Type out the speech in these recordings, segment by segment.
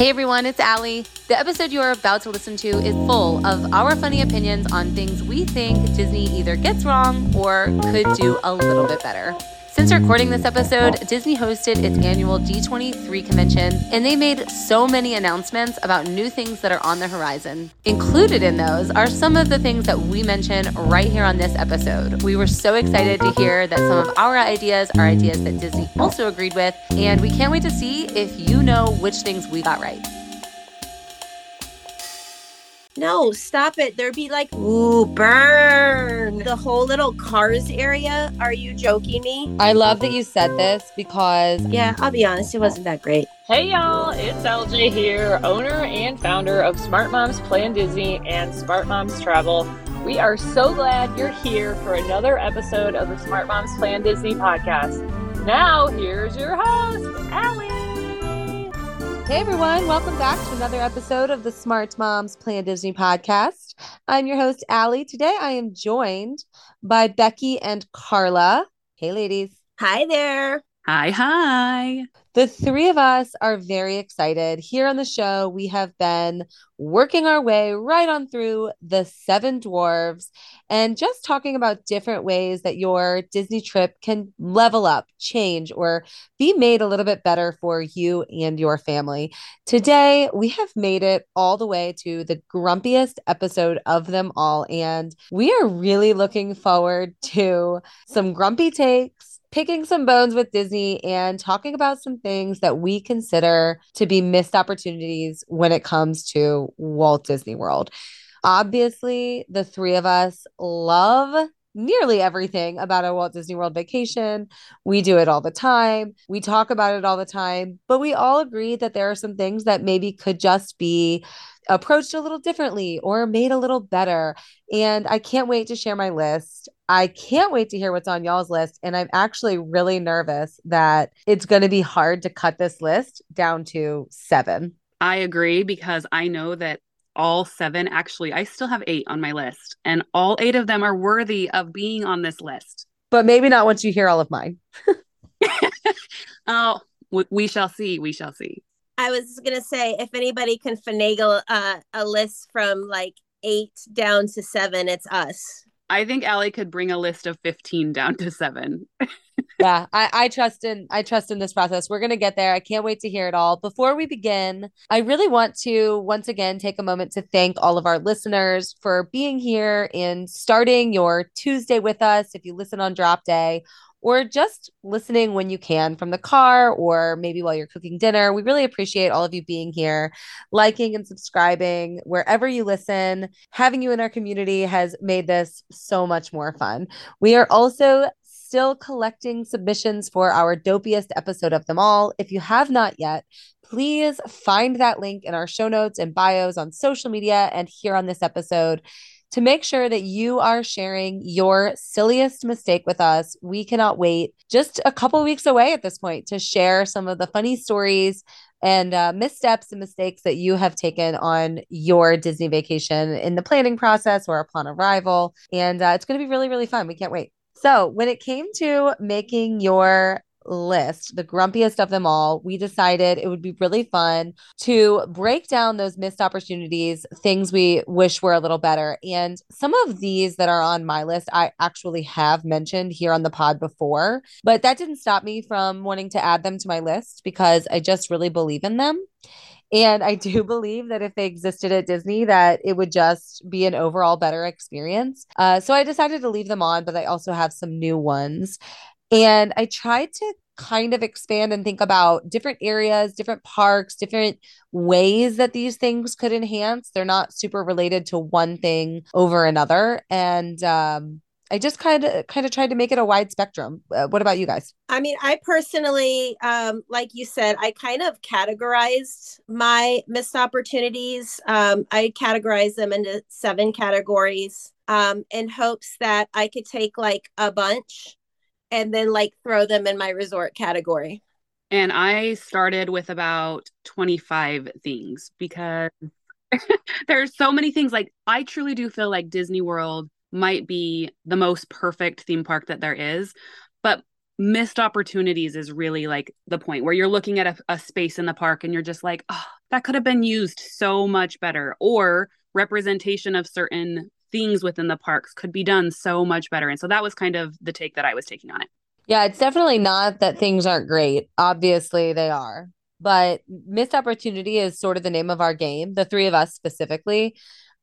Hey everyone, it's Aly. The episode you are about to listen to is full of our funny opinions on things we think Disney either gets wrong or could do a little bit better. Since recording this episode, Disney hosted its annual D23 convention, and they made so many announcements about new things that are on the horizon. Included in those are some of the things that we mention right here on this episode. We were so excited to hear that some of our ideas are ideas that Disney also agreed with, and we can't wait to see if you know which things we got right. No, stop it. There'd be like, ooh, burn. The whole little cars area. Are you joking me? I love that you said this because. Yeah, I'll be honest, it wasn't that great. Hey y'all, it's LJ here, owner and founder of Smart Moms Plan Disney and Smart Moms Travel. We are so glad you're here for another episode of the Smart Moms Plan Disney podcast. Now, here's your host, Aly. Hey everyone, welcome back to another episode of the Smart Moms Plan Disney podcast. I'm your host, Aly. Today I am joined by Becki and Karla. Hey ladies. Hi there. Hi, hi. The three of us are very excited. Here on the show, we have been working our way right on through the seven dwarves and just talking about different ways that your Disney trip can level up, change, or be made a little bit better for you and your family. Today, we have made it all the way to the grumpiest episode of them all. And we are really looking forward to some grumpy takes picking some bones with Disney and talking about some things that we consider to be missed opportunities when it comes to Walt Disney World. Obviously, the three of us love nearly everything about a Walt Disney World vacation. We do it all the time. We talk about it all the time, but we all agree that there are some things that maybe could just be approached a little differently or made a little better. And I can't wait to share my list. I can't wait to hear what's on y'all's list. And I'm actually really nervous that it's going to be hard to cut this list down to seven. I agree because I know that all seven, actually, I still have eight on my list, and all eight of them are worthy of being on this list. But maybe not once you hear all of mine. oh, we shall see. We shall see. I was gonna say if anybody can finagle uh, a list from like eight down to seven, it's us. I think Aly could bring a list of 15 down to seven. yeah, I, I trust in I trust in this process. We're gonna get there. I can't wait to hear it all. Before we begin, I really want to once again take a moment to thank all of our listeners for being here and starting your Tuesday with us. If you listen on drop day or just listening when you can from the car or maybe while you're cooking dinner. We really appreciate all of you being here, liking and subscribing wherever you listen. Having you in our community has made this so much more fun. We are also still collecting submissions for our dopiest episode of them all. If you have not yet, please find that link in our show notes and bios on social media and here on this episode to make sure that you are sharing your silliest mistake with us. We cannot wait just a couple weeks away at this point to share some of the funny stories and uh, missteps and mistakes that you have taken on your Disney vacation in the planning process or upon arrival. And uh, it's going to be really, really fun. We can't wait. So, when it came to making your list, the grumpiest of them all, we decided it would be really fun to break down those missed opportunities, things we wish were a little better. And some of these that are on my list, I actually have mentioned here on the pod before, but that didn't stop me from wanting to add them to my list because I just really believe in them. And I do believe that if they existed at Disney, that it would just be an overall better experience. Uh, so I decided to leave them on, but I also have some new ones. And I tried to kind of expand and think about different areas, different parks, different ways that these things could enhance. They're not super related to one thing over another. And um, I just kind of kind of tried to make it a wide spectrum. Uh, what about you guys? I mean, I personally, um, like you said, I kind of categorized my missed opportunities. Um, I categorized them into seven categories um, in hopes that I could take like a bunch and then like throw them in my resort category. And I started with about 25 things because there's so many things like I truly do feel like Disney World might be the most perfect theme park that there is. But missed opportunities is really like the point where you're looking at a, a space in the park and you're just like, oh, that could have been used so much better. Or representation of certain things within the parks could be done so much better. And so that was kind of the take that I was taking on it. Yeah, it's definitely not that things aren't great. Obviously, they are. But missed opportunity is sort of the name of our game, the three of us specifically.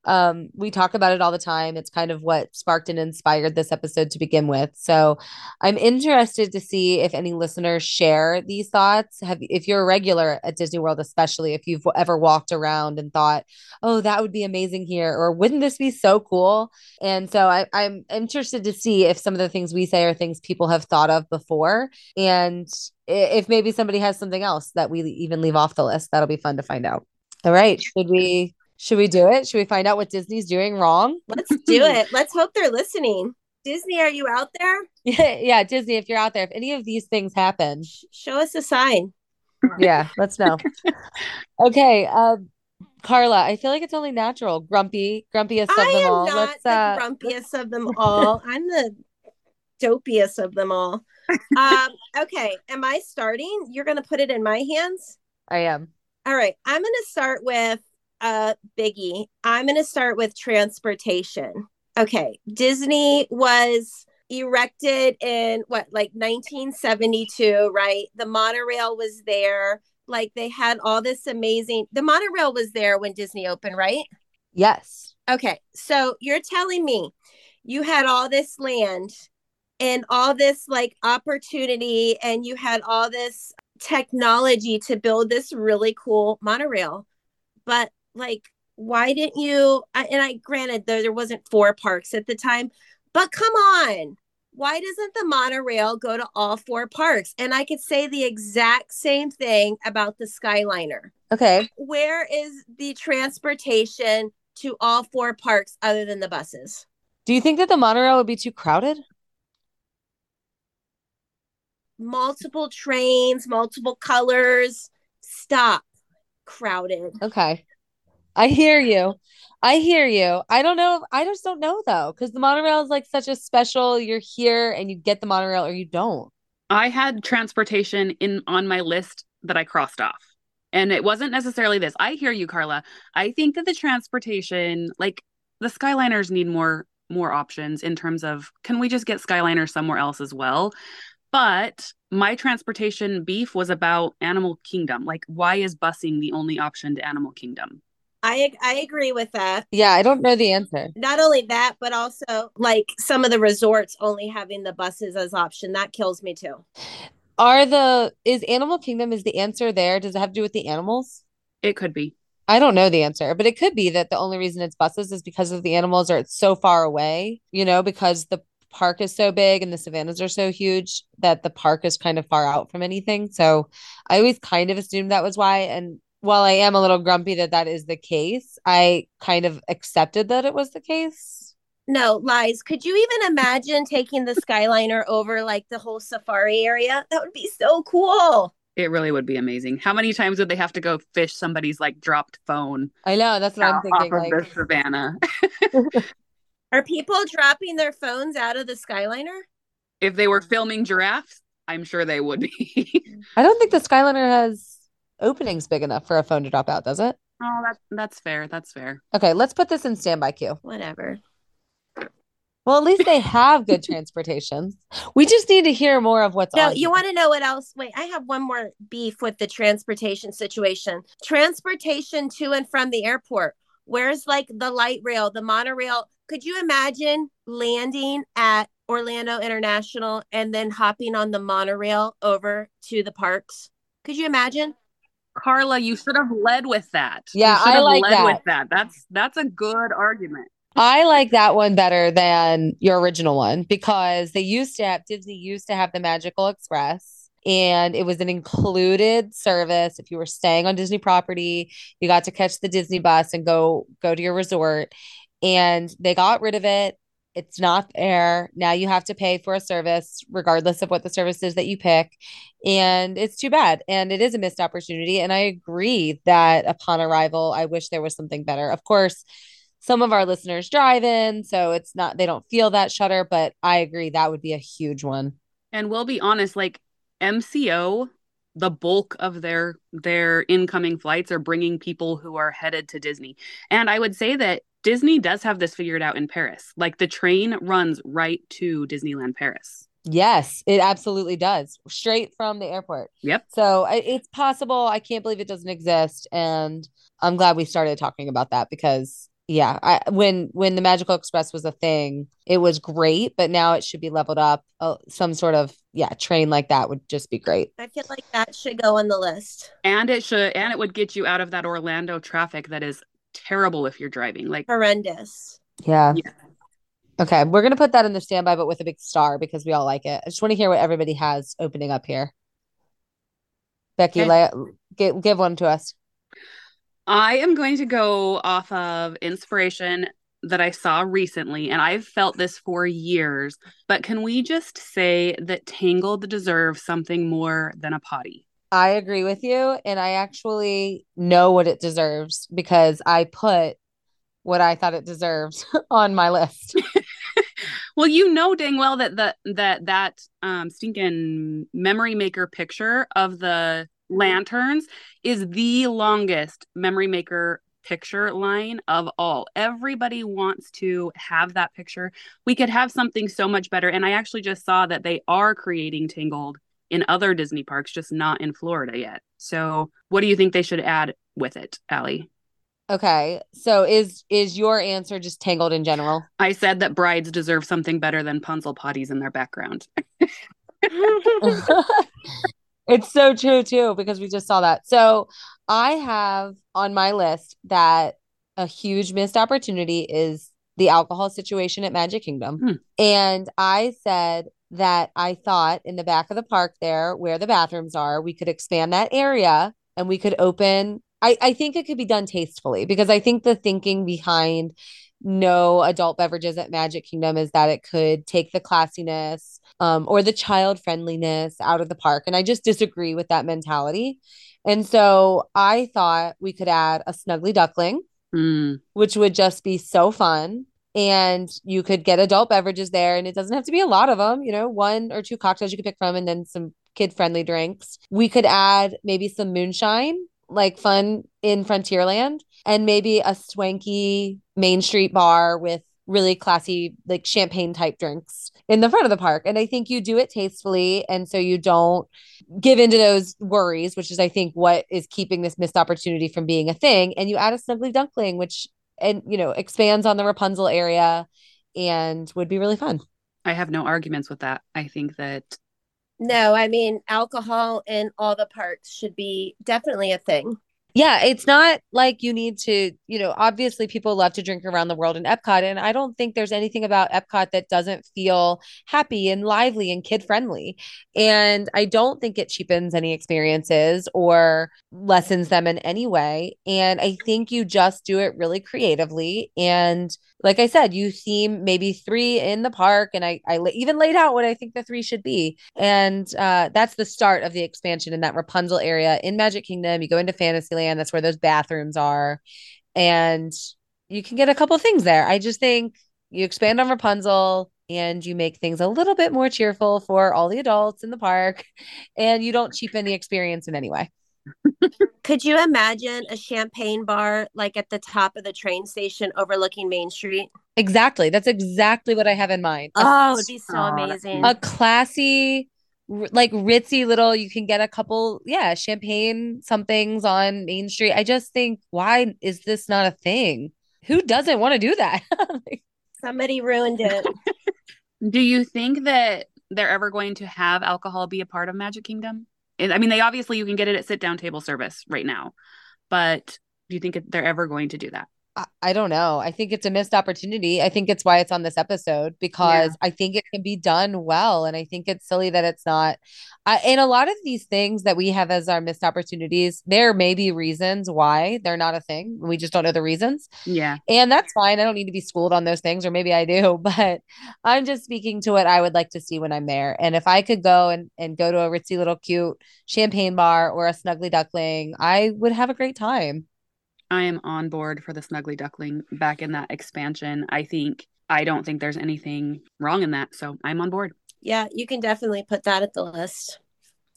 Um, we talk about it all the time. It's kind of what sparked and inspired this episode to begin with. So I'm interested to see if any listeners share these thoughts. Have if you're a regular at Disney World, especially if you've ever walked around and thought, oh, that would be amazing here, or wouldn't this be so cool? And so I, I'm interested to see if some of the things we say are things people have thought of before. And if maybe somebody has something else that we even leave off the list, that'll be fun to find out. All right. Should we should we do it? Should we find out what Disney's doing wrong? Let's do it. Let's hope they're listening. Disney, are you out there? Yeah, yeah, Disney, if you're out there, if any of these things happen, show us a sign. Yeah, let's know. okay, um, Karla, I feel like it's only natural. Grumpy, grumpiest of I them am all. not Let's the uh grumpiest of them all. I'm the dopiest of them all. Um, okay, am I starting? You're gonna put it in my hands? I am. All right, I'm gonna start with uh biggie. I'm gonna start with transportation. Okay, Disney was erected in what like 1972, right? The monorail was there. Like they had all this amazing. The monorail was there when Disney opened, right? Yes. Okay, so you're telling me you had all this land and all this like opportunity, and you had all this technology to build this really cool monorail, but like, why didn't you? I, and I granted there there wasn't four parks at the time, but come on, why doesn't the monorail go to all four parks? And I could say the exact same thing about the Skyliner. Okay. Where is the transportation to all four parks other than the buses? Do you think that the monorail would be too crowded? Multiple trains, multiple colors. Stop. Crowded. Okay. I hear you. I hear you. I don't know. I just don't know though, because the monorail is like such a special. You're here and you get the monorail, or you don't. I had transportation in on my list that I crossed off. And it wasn't necessarily this. I hear you, Karla. I think that the transportation, like the Skyliners need more more options in terms of can we just get Skyliner somewhere else as well? But my transportation beef was about Animal Kingdom. Like, why is busing the only option to Animal Kingdom? I I agree with that. Yeah, I don't know the answer. Not only that, but also like some of the resorts only having the buses as option. That kills me too. Are the is Animal Kingdom is the answer there? Does it have to do with the animals? It could be. I don't know the answer, but it could be that the only reason it's buses is because of the animals or it's so far away, you know, because the park is so big and the savannas are so huge that the park is kind of far out from anything. So I always kind of assumed that was why. And while I am a little grumpy that that is the case, I kind of accepted that it was the case. No, lies. Could you even imagine taking the Skyliner over like the whole safari area? That would be so cool. It really would be amazing. How many times would they have to go fish somebody's like dropped phone? I know. That's what I'm off thinking. of Like, the savannah. Are people dropping their phones out of the Skyliner? if they were filming giraffes, I'm sure they would be. I don't think the Skyliner has openings big enough for a phone to drop out, does it? oh, that's that's fair. That's fair. Okay, let's put this in standby queue. Whatever. Well, at least they have good transportation. We just need to hear more of what's No, on. you want to know what else? Wait, I have one more beef with the transportation situation. Transportation to and from the airport. Where's like the light rail, the monorail? Could you imagine landing at Orlando International and then hopping on the monorail over to the parks? Could you imagine? Karla, you should have led with that. Yeah, you should I have like led that. with that. That's that's a good argument. I like that one better than your original one because they used to have Disney used to have the Magical Express and it was an included service. If you were staying on Disney property, you got to catch the Disney bus and go go to your resort. And they got rid of it. It's not there. Now you have to pay for a service, regardless of what the service is that you pick. And it's too bad. And it is a missed opportunity. And I agree that upon arrival, I wish there was something better. Of course, some of our listeners drive in, so it's not they don't feel that shudder, but I agree that would be a huge one. And we'll be honest, like MCO, the bulk of their their incoming flights are bringing people who are headed to Disney. And I would say that Disney does have this figured out in Paris. Like the train runs right to Disneyland Paris. Yes, it absolutely does. Straight from the airport. Yep. So it's possible. I can't believe it doesn't exist. And I'm glad we started talking about that because yeah, I when when the Magical Express was a thing, it was great, but now it should be leveled up. Uh, some sort of yeah, train like that would just be great. I feel like that should go on the list. And it should and it would get you out of that Orlando traffic that is terrible if you're driving. Like horrendous. Yeah. yeah. Okay, we're gonna put that in the standby, but with a big star because we all like it. I just want to hear what everybody has opening up here. Becki, okay. lay, give, give one to us. I am going to go off of inspiration that I saw recently, and I've felt this for years. But can we just say that Tangled deserves something more than a potty? I agree with you. And I actually know what it deserves because I put what I thought it deserves on my list. well, you know dang well that the that that um stinking memory maker picture of the lanterns is the longest memory maker picture line of all. Everybody wants to have that picture. We could have something so much better. And I actually just saw that they are creating Tangled in other Disney parks, just not in Florida yet. So, what do you think they should add with it, Aly? Okay. So is is your answer just tangled in general? I said that brides deserve something better than Punzel potties in their background. it's so true too because we just saw that. So I have on my list that a huge missed opportunity is the alcohol situation at Magic Kingdom. Hmm. And I said that I thought in the back of the park there where the bathrooms are, we could expand that area and we could open I, I think it could be done tastefully because I think the thinking behind no adult beverages at Magic Kingdom is that it could take the classiness um, or the child friendliness out of the park. And I just disagree with that mentality. And so I thought we could add a snuggly duckling, mm. which would just be so fun. And you could get adult beverages there, and it doesn't have to be a lot of them, you know, one or two cocktails you could pick from, and then some kid friendly drinks. We could add maybe some moonshine like fun in Frontierland and maybe a swanky Main Street bar with really classy like champagne type drinks in the front of the park. And i think you do it tastefully. And so you don't give into those worries which is i think what is keeping this missed opportunity from being a thing. And you add a snuggly duckling which and you know expands on the rapunzel area and would be really fun. I have no arguments with that. I think that no, I mean, alcohol in all the parks should be definitely a thing. Yeah, it's not like you need to, you know, obviously people love to drink around the world in Epcot. And I don't think there's anything about Epcot that doesn't feel happy and lively and kid friendly. And I don't think it cheapens any experiences or lessens them in any way. And I think you just do it really creatively. And like I said, you seem maybe three in the park, and I I even laid out what I think the three should be, and uh, that's the start of the expansion in that Rapunzel area in Magic Kingdom. You go into Fantasyland, that's where those bathrooms are, and you can get a couple things there. I just think you expand on Rapunzel and you make things a little bit more cheerful for all the adults in the park, and you don't cheapen the experience in any way. Could you imagine a champagne bar like at the top of the train station overlooking Main Street? Exactly. That's exactly what I have in mind. Oh, it'd be so amazing. A classy, like ritzy little, you can get a couple, yeah, champagne somethings on Main Street. I just think, why is this not a thing? Who doesn't want to do that? Somebody ruined it. do you think that they're ever going to have alcohol be a part of Magic Kingdom? I mean, they obviously you can get it at sit down table service right now, but do you think they're ever going to do that? I don't know. I think it's a missed opportunity. I think it's why it's on this episode because yeah. I think it can be done well. And I think it's silly that it's not. And a lot of these things that we have as our missed opportunities, there may be reasons why they're not a thing. We just don't know the reasons. Yeah. And that's fine. I don't need to be schooled on those things, or maybe I do, but I'm just speaking to what I would like to see when I'm there. And if I could go and, and go to a ritzy little cute champagne bar or a snuggly duckling, I would have a great time. I am on board for the Snuggly Duckling back in that expansion. I think I don't think there's anything wrong in that, so I'm on board. Yeah, you can definitely put that at the list.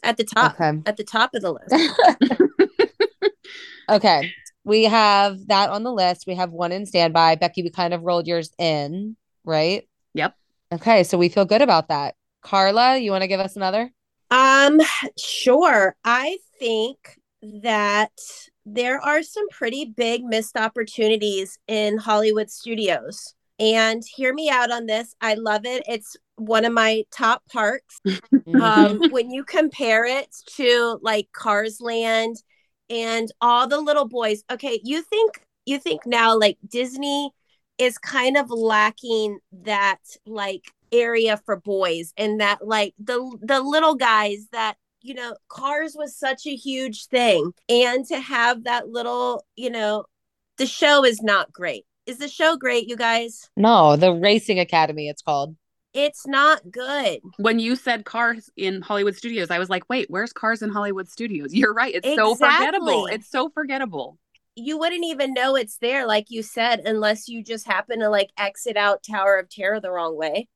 At the top. Okay. At the top of the list. Okay. We have that on the list. We have one in standby. Becki, we kind of rolled yours in, right? Yep. Okay. So we feel good about that. Karla, you want to give us another? Um, sure. I think that there are some pretty big missed opportunities in Hollywood studios. And hear me out on this. I love it. It's one of my top parks. um, when you compare it to like Cars Land and all the little boys, okay, you think you think now like Disney is kind of lacking that like area for boys and that like the the little guys that you know cars was such a huge thing and to have that little you know the show is not great is the show great you guys no, the Racing Academy, it's called. it's not good When you said cars in Hollywood studios, I was like, wait, where's cars in Hollywood studios? You're right. It's so forgettable. It's so forgettable. you wouldn't even know it's there like you said unless you just happen to like exit out tower of terror the wrong way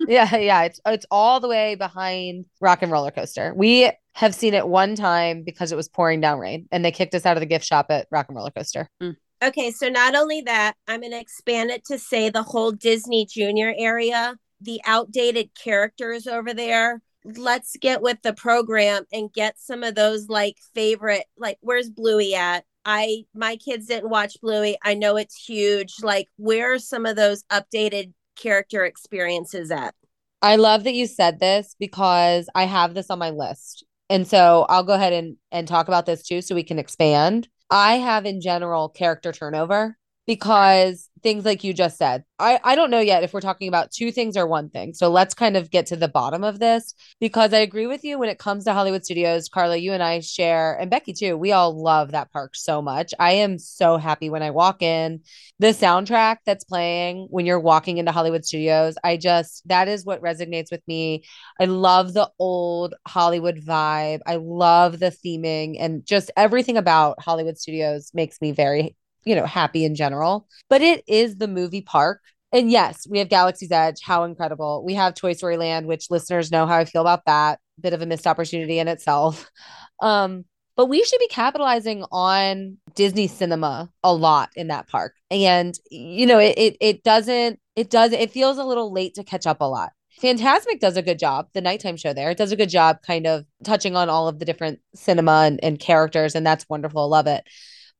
Yeah, yeah. It's it's all the way behind Rock and Roller Coaster. We have seen it one time because it was pouring down rain and they kicked us out of the gift shop at Rock and Roller Coaster. Mm. Okay, so not only that, I'm going to expand it to say the whole Disney Junior area, the outdated characters over there. Let's get with the program and get some of those like favorite, like, where's Bluey at? I, my kids didn't watch Bluey. I know it's huge. Like, where are some of those updated character experiences at? I love that you said this because I have this on my list. And so I'll go ahead and and talk about this too so we can expand. I have in general character turnover because things like you just said. I I don't know yet if we're talking about two things or one thing. So let's kind of get to the bottom of this because I agree with you when it comes to Hollywood Studios. Karla, you and I share and Becki too. We all love that park so much. I am so happy when I walk in. The soundtrack that's playing when you're walking into Hollywood Studios, I just that is what resonates with me. I love the old Hollywood vibe. I love the theming and just everything about Hollywood Studios makes me very, you know, happy in general. But it is the movie park. And yes, we have Galaxy's Edge. How incredible. We have Toy Story Land, which listeners know how I feel about that. Bit of a missed opportunity in itself. Um, but we should be capitalizing on Disney cinema a lot in that park. And you know, it it, it doesn't it does it feels a little late to catch up a lot. Fantasmic does a good job, the nighttime show there. It does a good job kind of touching on all of the different cinema and, and characters, and that's wonderful. Love it.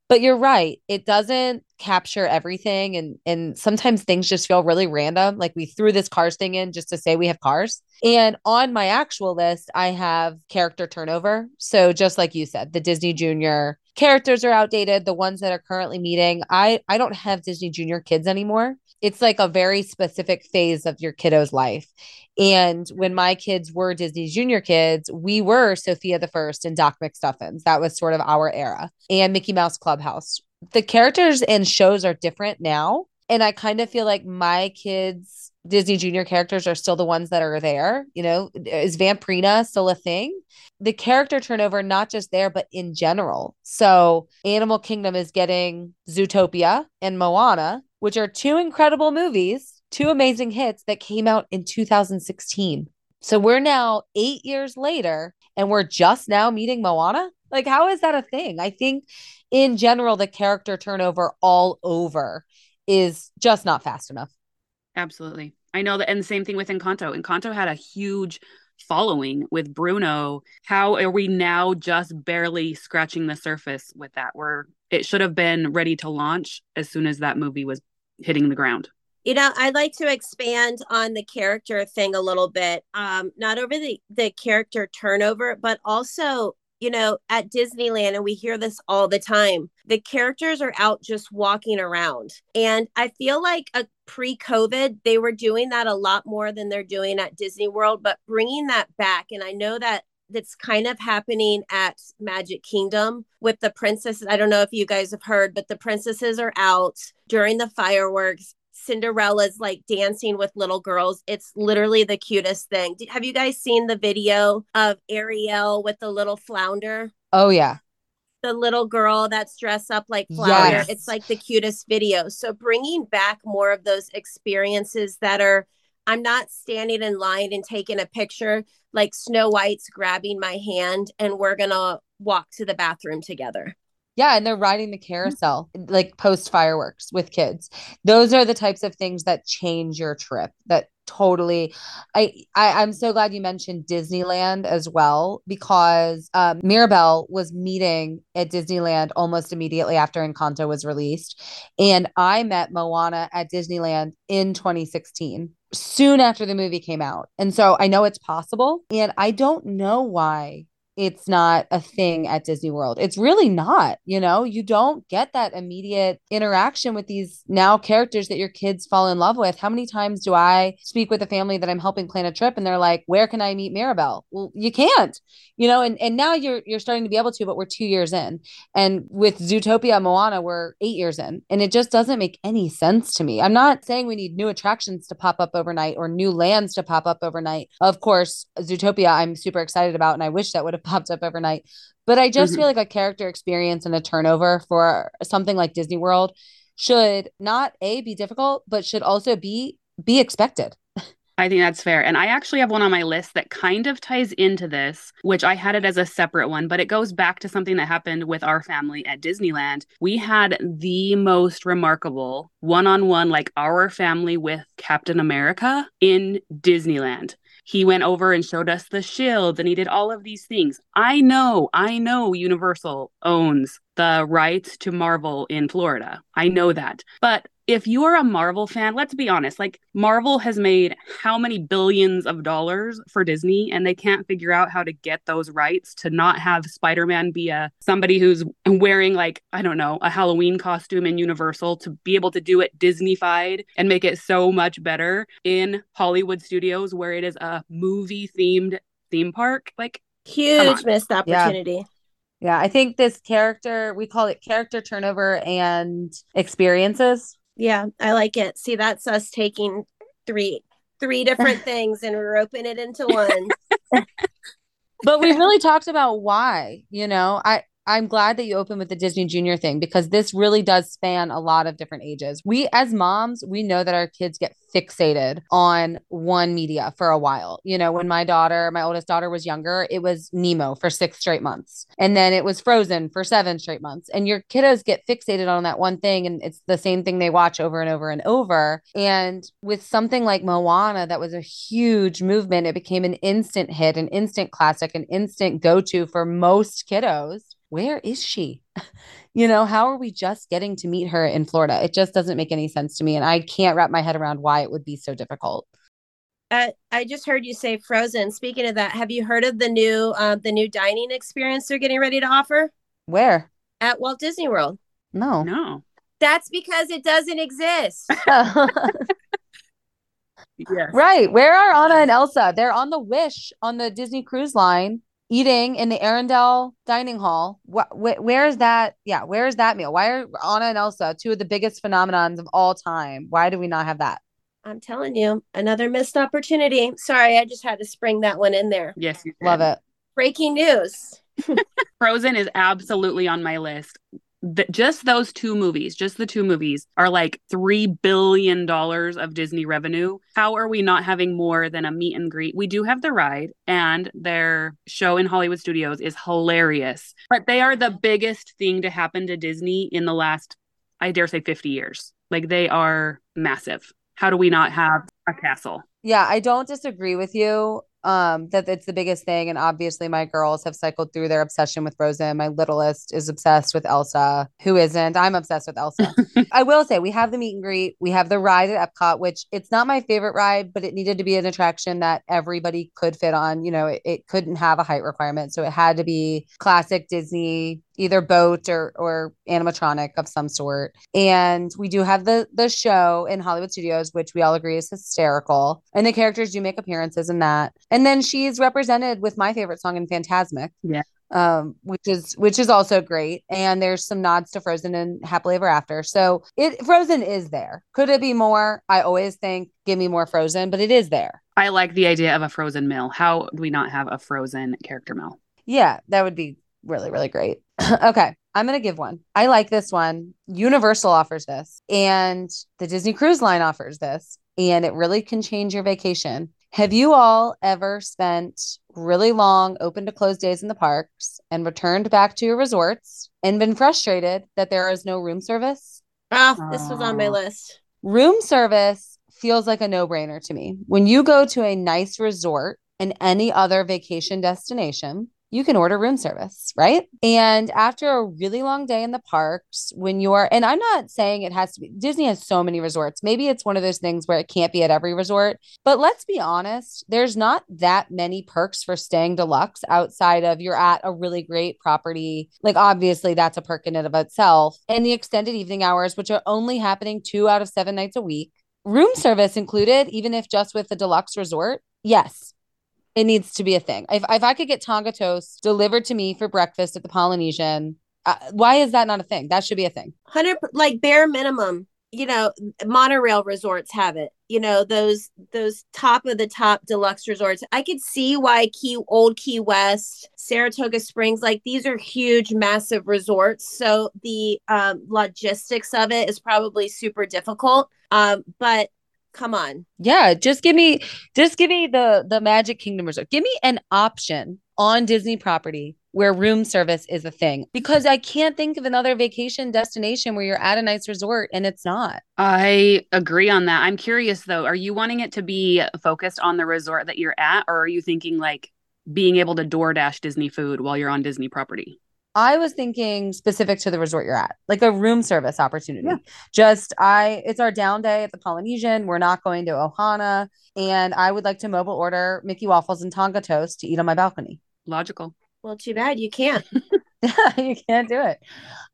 But you're right, it doesn't capture everything and and sometimes things just feel really random. Like we threw this cars thing in just to say we have cars. And on my actual list, I have character turnover. So just like you said, the Disney Junior characters are outdated, the ones that are currently meeting. I I don't have Disney Junior kids anymore. It's like a very specific phase of your kiddo's life. And when my kids were Disney Junior kids, we were Sofia the First and Doc McStuffins. That was sort of our era. And Mickey Mouse Clubhouse. The characters and shows are different now. And I kind of feel like my kids' Disney Junior characters are still the ones that are there. You know, is Vampirina still a thing? The character turnover, not just there, but in general. So Animal Kingdom is getting Zootopia and Moana, which are two incredible movies, two amazing hits that came out in 2016. So we're now eight years later and we're just now meeting Moana. Like, how is that a thing? I think in general, the character turnover all over is just not fast enough. Absolutely. I know that. And the same thing with Encanto. Encanto had a huge following with Bruno. How are we now just barely scratching the surface with that? Where it should have been ready to launch as soon as that movie was hitting the ground. You know, I'd like to expand on the character thing a little bit. Um, not over the the character turnover, but also, you know, at Disneyland, and we hear this all the time. The characters are out just walking around, and I feel like a pre-COVID, they were doing that a lot more than they're doing at Disney World. But bringing that back, and I know that that's kind of happening at Magic Kingdom with the princesses. I don't know if you guys have heard, but the princesses are out during the fireworks. Cinderella's like dancing with little girls. It's literally the cutest thing. Have you guys seen the video of Ariel with the little flounder? Oh, yeah. The little girl that's dressed up like flounder. Yes. It's like the cutest video. So bringing back more of those experiences that are I'm not standing in line and taking a picture like Snow White's grabbing my hand and we're going to walk to the bathroom together. Yeah, and they're riding the carousel like post fireworks with kids. Those are the types of things that change your trip. That totally I, I i'm so glad you mentioned disneyland as well because um, mirabel was meeting at disneyland almost immediately after encanto was released and i met moana at disneyland in 2016 soon after the movie came out. And so i know it's possible and i don't know why it's not a thing at Disney World. It's really not, you know, you don't get that immediate interaction with these now characters that your kids fall in love with. How many times do I speak with a family that I'm helping plan a trip and they're like, "Where can I meet Mirabel?" Well, you can't. You know, and and now you're you're starting to be able to, but we're 2 years in. And with Zootopia Moana, we're 8 years in. And it just doesn't make any sense to me. I'm not saying we need new attractions to pop up overnight or new lands to pop up overnight. Of course, Zootopia I'm super excited about and I wish that would have popped up overnight. But I just mm-hmm. feel like a character experience and a turnover for something like Disney World should not a be difficult, but should also be be expected. I think that's fair. And I actually have one on my list that kind of ties into this, which I had it as a separate one, but it goes back to something that happened with our family at Disneyland. We had the most remarkable one on one, like our family with Captain America in Disneyland. He went over and showed us the shields and he did all of these things. I know, I know Universal owns the rights to Marvel in Florida. I know that. But if you're a Marvel fan, let's be honest, like Marvel has made how many billions of dollars for Disney and they can't figure out how to get those rights to not have Spider-Man be a somebody who's wearing like, I don't know, a Halloween costume in Universal to be able to do it Disneyfied and make it so much better in Hollywood studios where it is a movie themed theme park. Like huge missed opportunity. Yeah. Yeah, I think this character, we call it character turnover and experiences yeah, I like it. See, that's us taking three three different things and we're roping it into one. but we really talked about why, you know. I I'm glad that you opened with the Disney Junior thing because this really does span a lot of different ages. We, as moms, we know that our kids get fixated on one media for a while. You know, when my daughter, my oldest daughter was younger, it was Nemo for six straight months. And then it was Frozen for seven straight months. And your kiddos get fixated on that one thing. And it's the same thing they watch over and over and over. And with something like Moana, that was a huge movement, it became an instant hit, an instant classic, an instant go to for most kiddos where is she? you know, how are we just getting to meet her in Florida? It just doesn't make any sense to me. And I can't wrap my head around why it would be so difficult. Uh, I just heard you say Frozen. Speaking of that, have you heard of the new uh, the new dining experience they're getting ready to offer? Where? At Walt Disney World. No. No. That's because it doesn't exist. yes. Right. Where are Anna and Elsa? They're on the Wish on the Disney Cruise Line eating in the Arendelle dining hall. Wh- wh- where is that? Yeah, where is that meal? Why are Anna and Elsa two of the biggest phenomenons of all time? Why do we not have that? I'm telling you, another missed opportunity. Sorry, I just had to spring that one in there. Yes, you love it. Breaking news. Frozen is absolutely on my list th- just those two movies, just the two movies, are like three billion dollars of Disney revenue. How are we not having more than a meet and greet? We do have the ride, and their show in Hollywood Studios is hilarious. But they are the biggest thing to happen to Disney in the last, I dare say, fifty years. Like they are massive. How do we not have a castle? Yeah, I don't disagree with you um that it's the biggest thing and obviously my girls have cycled through their obsession with frozen my littlest is obsessed with elsa who isn't. I'm obsessed with elsa. I will say we have the meet and greet we have the ride at epcot which it's not my favorite ride but it needed to be an attraction that everybody could fit on. You know it, it couldn't have a height requirement so it had to be classic disney either boat or or animatronic of some sort. And we do have the the show in Hollywood Studios, which we all agree is hysterical. And the characters do make appearances in that. And then she's represented with my favorite song in Fantasmic. Yeah. Um, which is which is also great. And there's some nods to Frozen and Happily Ever After. So it Frozen is there. Could it be more? I always think give me more Frozen, but it is there. I like the idea of a frozen mill. How do we not have a frozen character mill? Yeah, that would be really, really great. okay. I'm going to give one. I like this one. Universal offers this, and the Disney Cruise Line offers this, and it really can change your vacation. Have you all ever spent really long open to close days in the parks and returned back to your resorts and been frustrated that there is no room service? Ah, oh, this was on my list. Room service feels like a no brainer to me. When you go to a nice resort and any other vacation destination, you can order room service, right? And after a really long day in the parks, when you're, and I'm not saying it has to be, Disney has so many resorts. Maybe it's one of those things where it can't be at every resort. But let's be honest, there's not that many perks for staying deluxe outside of you're at a really great property. Like, obviously, that's a perk in and of itself. And the extended evening hours, which are only happening two out of seven nights a week. Room service included, even if just with the deluxe resort. Yes, it needs to be a thing. If, if I could get Tonga toast delivered to me for breakfast at the Polynesian, uh, why is that not a thing? That should be a thing. 100 like bare minimum. You know, monorail resorts have it. You know, those those top of the top deluxe resorts. I could see why Key Old Key West, Saratoga Springs, like these are huge, massive resorts. So the um, logistics of it is probably super difficult. Um, but come on. Yeah just give me just give me the the magic kingdom resort. Give me an option on disney property where room service is a thing because i can't think of another vacation destination where you're at a nice resort and it's not. I agree on that. I'm curious though are you wanting it to be focused on the resort that you're at or are you thinking like being able to DoorDash Disney food while you're on Disney property? I was thinking specific to the resort you're at, like a room service opportunity. Yeah. Just I it's our down day at the Polynesian. We're not going to Ohana. And I would like to mobile order Mickey waffles and Tonga toast to eat on my balcony. Logical. Well, too bad you can't. you can't do it.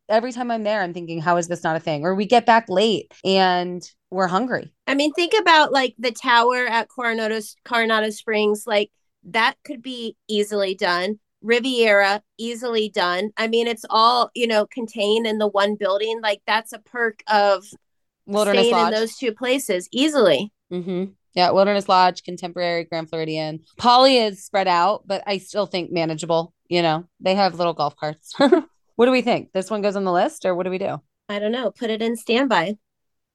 Every time I'm there, I'm thinking, how is this not a thing? Or we get back late and we're hungry. I mean, think about like the tower at Coronado Coronado Springs, like that could be easily done Riviera, easily done. I mean, it's all, you know, contained in the one building. Like that's a perk of Wilderness staying Lodge. in those two places easily. Mm-hmm. Yeah, Wilderness Lodge, Contemporary, Grand Floridian. Polly is spread out, but I still think manageable. You know, they have little golf carts. what do we think? This one goes on the list, or what do we do? I don't know. Put it in standby.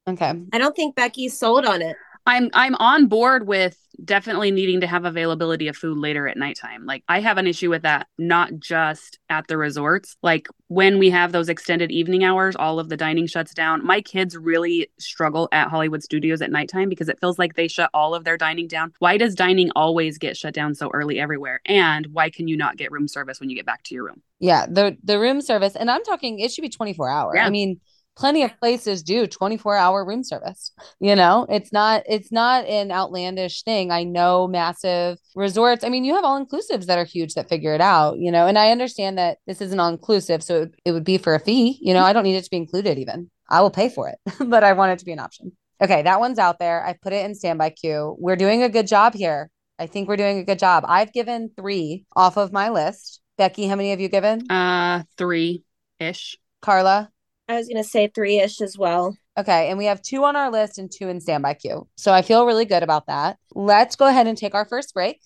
Okay. I don't think Becki's sold on it. I'm I'm on board with definitely needing to have availability of food later at nighttime. Like I have an issue with that, not just at the resorts. Like when we have those extended evening hours, all of the dining shuts down. My kids really struggle at Hollywood Studios at nighttime because it feels like they shut all of their dining down. Why does dining always get shut down so early everywhere? And why can you not get room service when you get back to your room? Yeah, the the room service, and I'm talking it should be 24 hour. Yeah. I mean, plenty of places do 24 hour room service you know? It's not it's not an outlandish thing. I know massive resorts. I mean you have all inclusives that are huge that figure it out you know? And i understand that this isn't all inclusive so it, it would be for a fee you know? I don't need it to be included even. I will pay for it but i want it to be an option. Okay that one's out there. I put it in standby queue. We're doing a good job here. I think we're doing a good job. I've given three off of my list. Becki how many have you given? Uh three ish Karla I was going to say three ish as well. Okay. And we have two on our list and two in standby queue. So I feel really good about that. Let's go ahead and take our first break.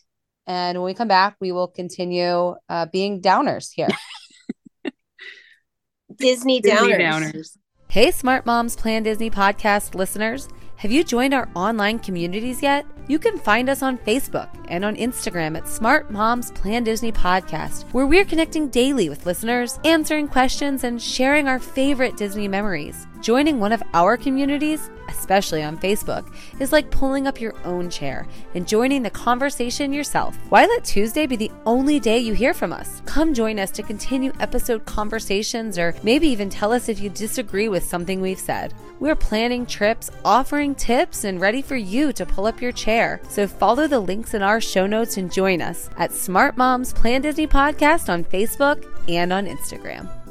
And when we come back, we will continue uh, being downers here. Disney, Disney downers. downers. Hey, Smart Moms Plan Disney podcast listeners. Have you joined our online communities yet? You can find us on Facebook and on Instagram at Smart Moms Plan Disney Podcast, where we're connecting daily with listeners, answering questions, and sharing our favorite Disney memories. Joining one of our communities, especially on Facebook, is like pulling up your own chair and joining the conversation yourself. Why let Tuesday be the only day you hear from us? Come join us to continue episode conversations or maybe even tell us if you disagree with something we've said. We're planning trips, offering tips, and ready for you to pull up your chair. So follow the links in our show notes and join us at Smart Moms Plan Disney Podcast on Facebook and on Instagram.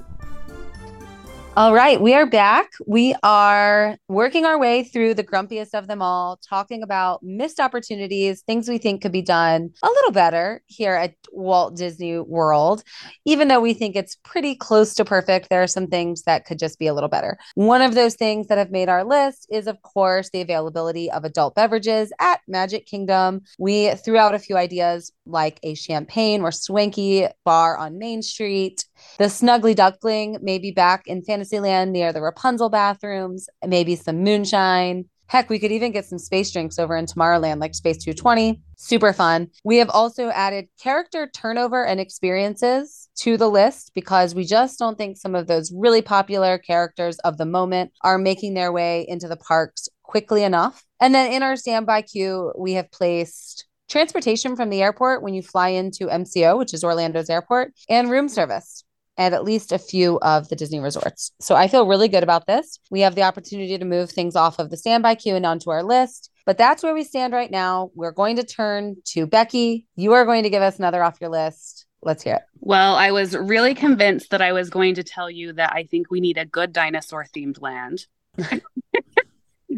All right, we are back. We are working our way through the grumpiest of them all, talking about missed opportunities, things we think could be done a little better here at Walt Disney World. Even though we think it's pretty close to perfect, there are some things that could just be a little better. One of those things that have made our list is, of course, the availability of adult beverages at Magic Kingdom. We threw out a few ideas like a champagne or swanky bar on Main Street. The Snuggly Duckling, maybe back in Fantasyland near the Rapunzel bathrooms, maybe some moonshine. Heck, we could even get some space drinks over in Tomorrowland, like Space 220. Super fun. We have also added character turnover and experiences to the list because we just don't think some of those really popular characters of the moment are making their way into the parks quickly enough. And then in our standby queue, we have placed transportation from the airport when you fly into MCO, which is Orlando's airport, and room service at at least a few of the Disney resorts. So I feel really good about this. We have the opportunity to move things off of the standby queue and onto our list. But that's where we stand right now. We're going to turn to Becki. You are going to give us another off your list. Let's hear it. Well, I was really convinced that I was going to tell you that I think we need a good dinosaur themed land.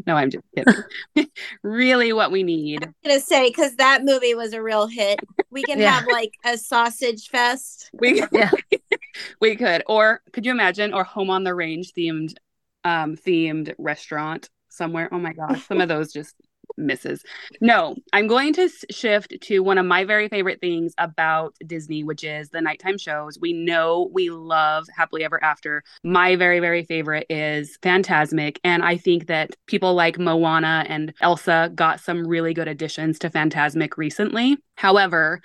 no, I'm just kidding. really, what we need. I'm gonna say because that movie was a real hit. We can Yeah. have like a sausage fest. We Yeah. we could, or could you imagine, or home on the range themed, um, themed restaurant somewhere? Oh my gosh, some of those just misses. No, I'm going to shift to one of my very favorite things about Disney, which is the nighttime shows. We know we love Happily Ever After. My very, very favorite is Fantasmic. And I think that people like Moana and Elsa got some really good additions to Fantasmic recently. However,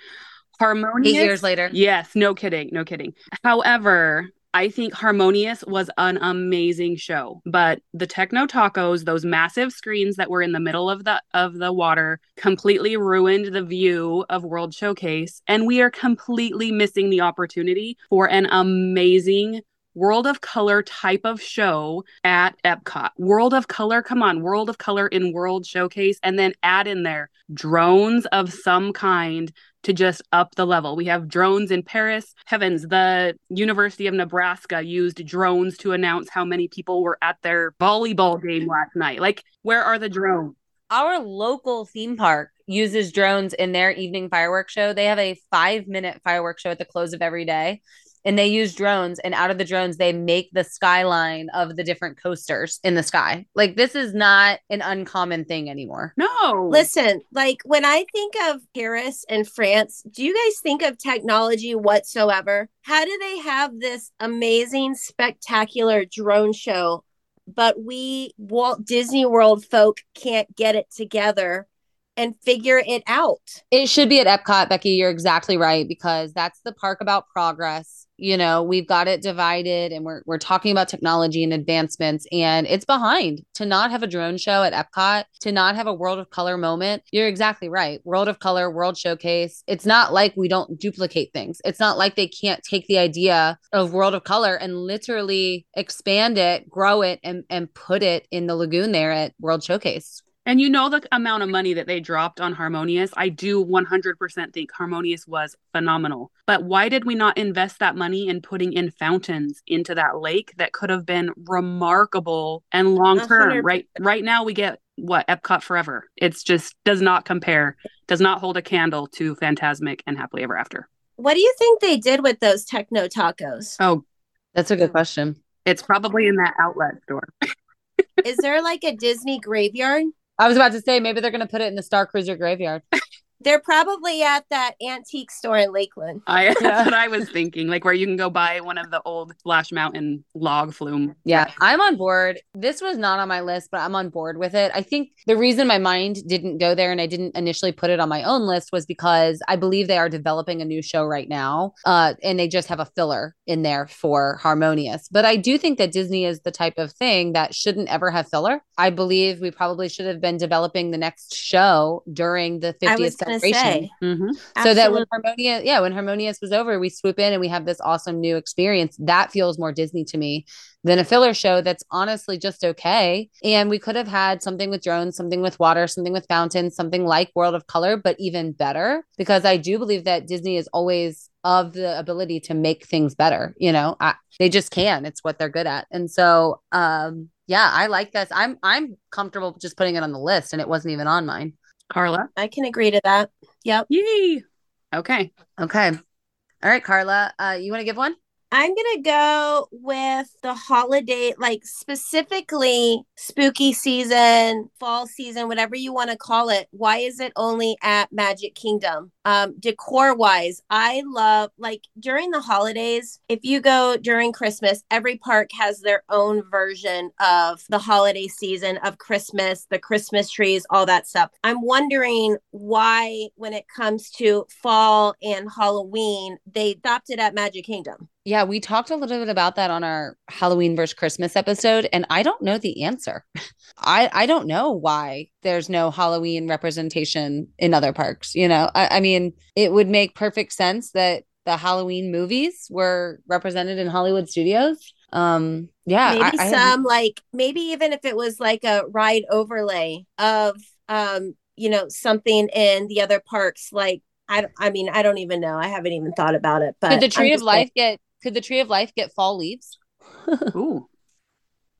Harmonious. Eight years later. Yes, no kidding, no kidding. However, I think Harmonious was an amazing show, but the Techno Tacos, those massive screens that were in the middle of the of the water, completely ruined the view of World Showcase, and we are completely missing the opportunity for an amazing World of Color type of show at Epcot. World of Color, come on, World of Color in World Showcase, and then add in there drones of some kind to just up the level. We have drones in Paris. Heavens, the University of Nebraska used drones to announce how many people were at their volleyball game last night. Like, where are the drones? Our local theme park uses drones in their evening fireworks show. They have a five minute fireworks show at the close of every day. And they use drones, and out of the drones, they make the skyline of the different coasters in the sky. Like, this is not an uncommon thing anymore. No. Listen, like when I think of Paris and France, do you guys think of technology whatsoever? How do they have this amazing, spectacular drone show, but we Walt Disney World folk can't get it together and figure it out? It should be at Epcot, Becki. You're exactly right because that's the park about progress. You know, we've got it divided and we're we're talking about technology and advancements and it's behind to not have a drone show at Epcot, to not have a World of Color moment. You're exactly right. World of Color, World Showcase. It's not like we don't duplicate things. It's not like they can't take the idea of World of Color and literally expand it, grow it and and put it in the lagoon there at World Showcase. And you know the amount of money that they dropped on Harmonious. I do 100% think Harmonious was phenomenal. But why did we not invest that money in putting in fountains into that lake that could have been remarkable and long term? Right right now we get what Epcot Forever. It's just does not compare, does not hold a candle to Fantasmic and Happily Ever After. What do you think they did with those techno tacos? Oh, That's a good hmm. question. it's probably in that outlet store. Is there like a Disney graveyard? I was about to say maybe they're to put it in the Star Cruiser graveyard. They're probably at that antique store in Lakeland. I Yeah. that's what I was thinking. Like where you can go buy one of the old Splash Mountain log flume. Yeah, I'm on board. This was not on my list, but I'm on board with it. I think the reason my mind didn't go there and I didn't initially put it on my own list was because I believe they are developing a new show right now. Uh, and they just have a filler in there for Harmonious. But I do think that Disney is the type of thing that shouldn't ever have filler. I believe we probably should have been developing the next show during the 50th I was going to celebration. say. Mhm. So that when. Harmonious, yeah, when Harmonious was over, we swoop in and we have this awesome new experience. That feels more Disney to me than a filler show that's honestly just okay. And we could have had something with drones, something with water, something with fountains, something like World of Color, but even better because I do believe that Disney is always of the ability to make things better. You know, I, they just can. It's what they're good at. And so, um, yeah, I like this. I'm I'm comfortable just putting it on the list, and it wasn't even on mine. Karla. I can agree to that. Yep. Yay. Okay. Okay. All right, Karla. Uh, you want to give one? I'm to go with the holiday, like specifically spooky season, fall season, whatever you want to call it. Why is it only at Magic Kingdom? Um, decor wise, I love like during the holidays, if you go during Christmas, every park has their own version of the holiday season of Christmas, the Christmas trees, all that stuff. I'm wondering why, when it comes to fall and Halloween, they stopped it at Magic Kingdom. Yeah, we talked a little bit about that on our Halloween versus Christmas episode, and I don't know the answer. I I don't know why there's no Halloween representation in other parks. You know, I, I mean, it would make perfect sense that the Halloween movies were represented in Hollywood studios. Um, yeah, maybe I, I some like maybe even if it was like a ride overlay of um, you know, something in the other parks, like I, I mean, I don't even know. I haven't even thought about it. But could the Tree of Life get could the Tree of Life get fall leaves? Ooh.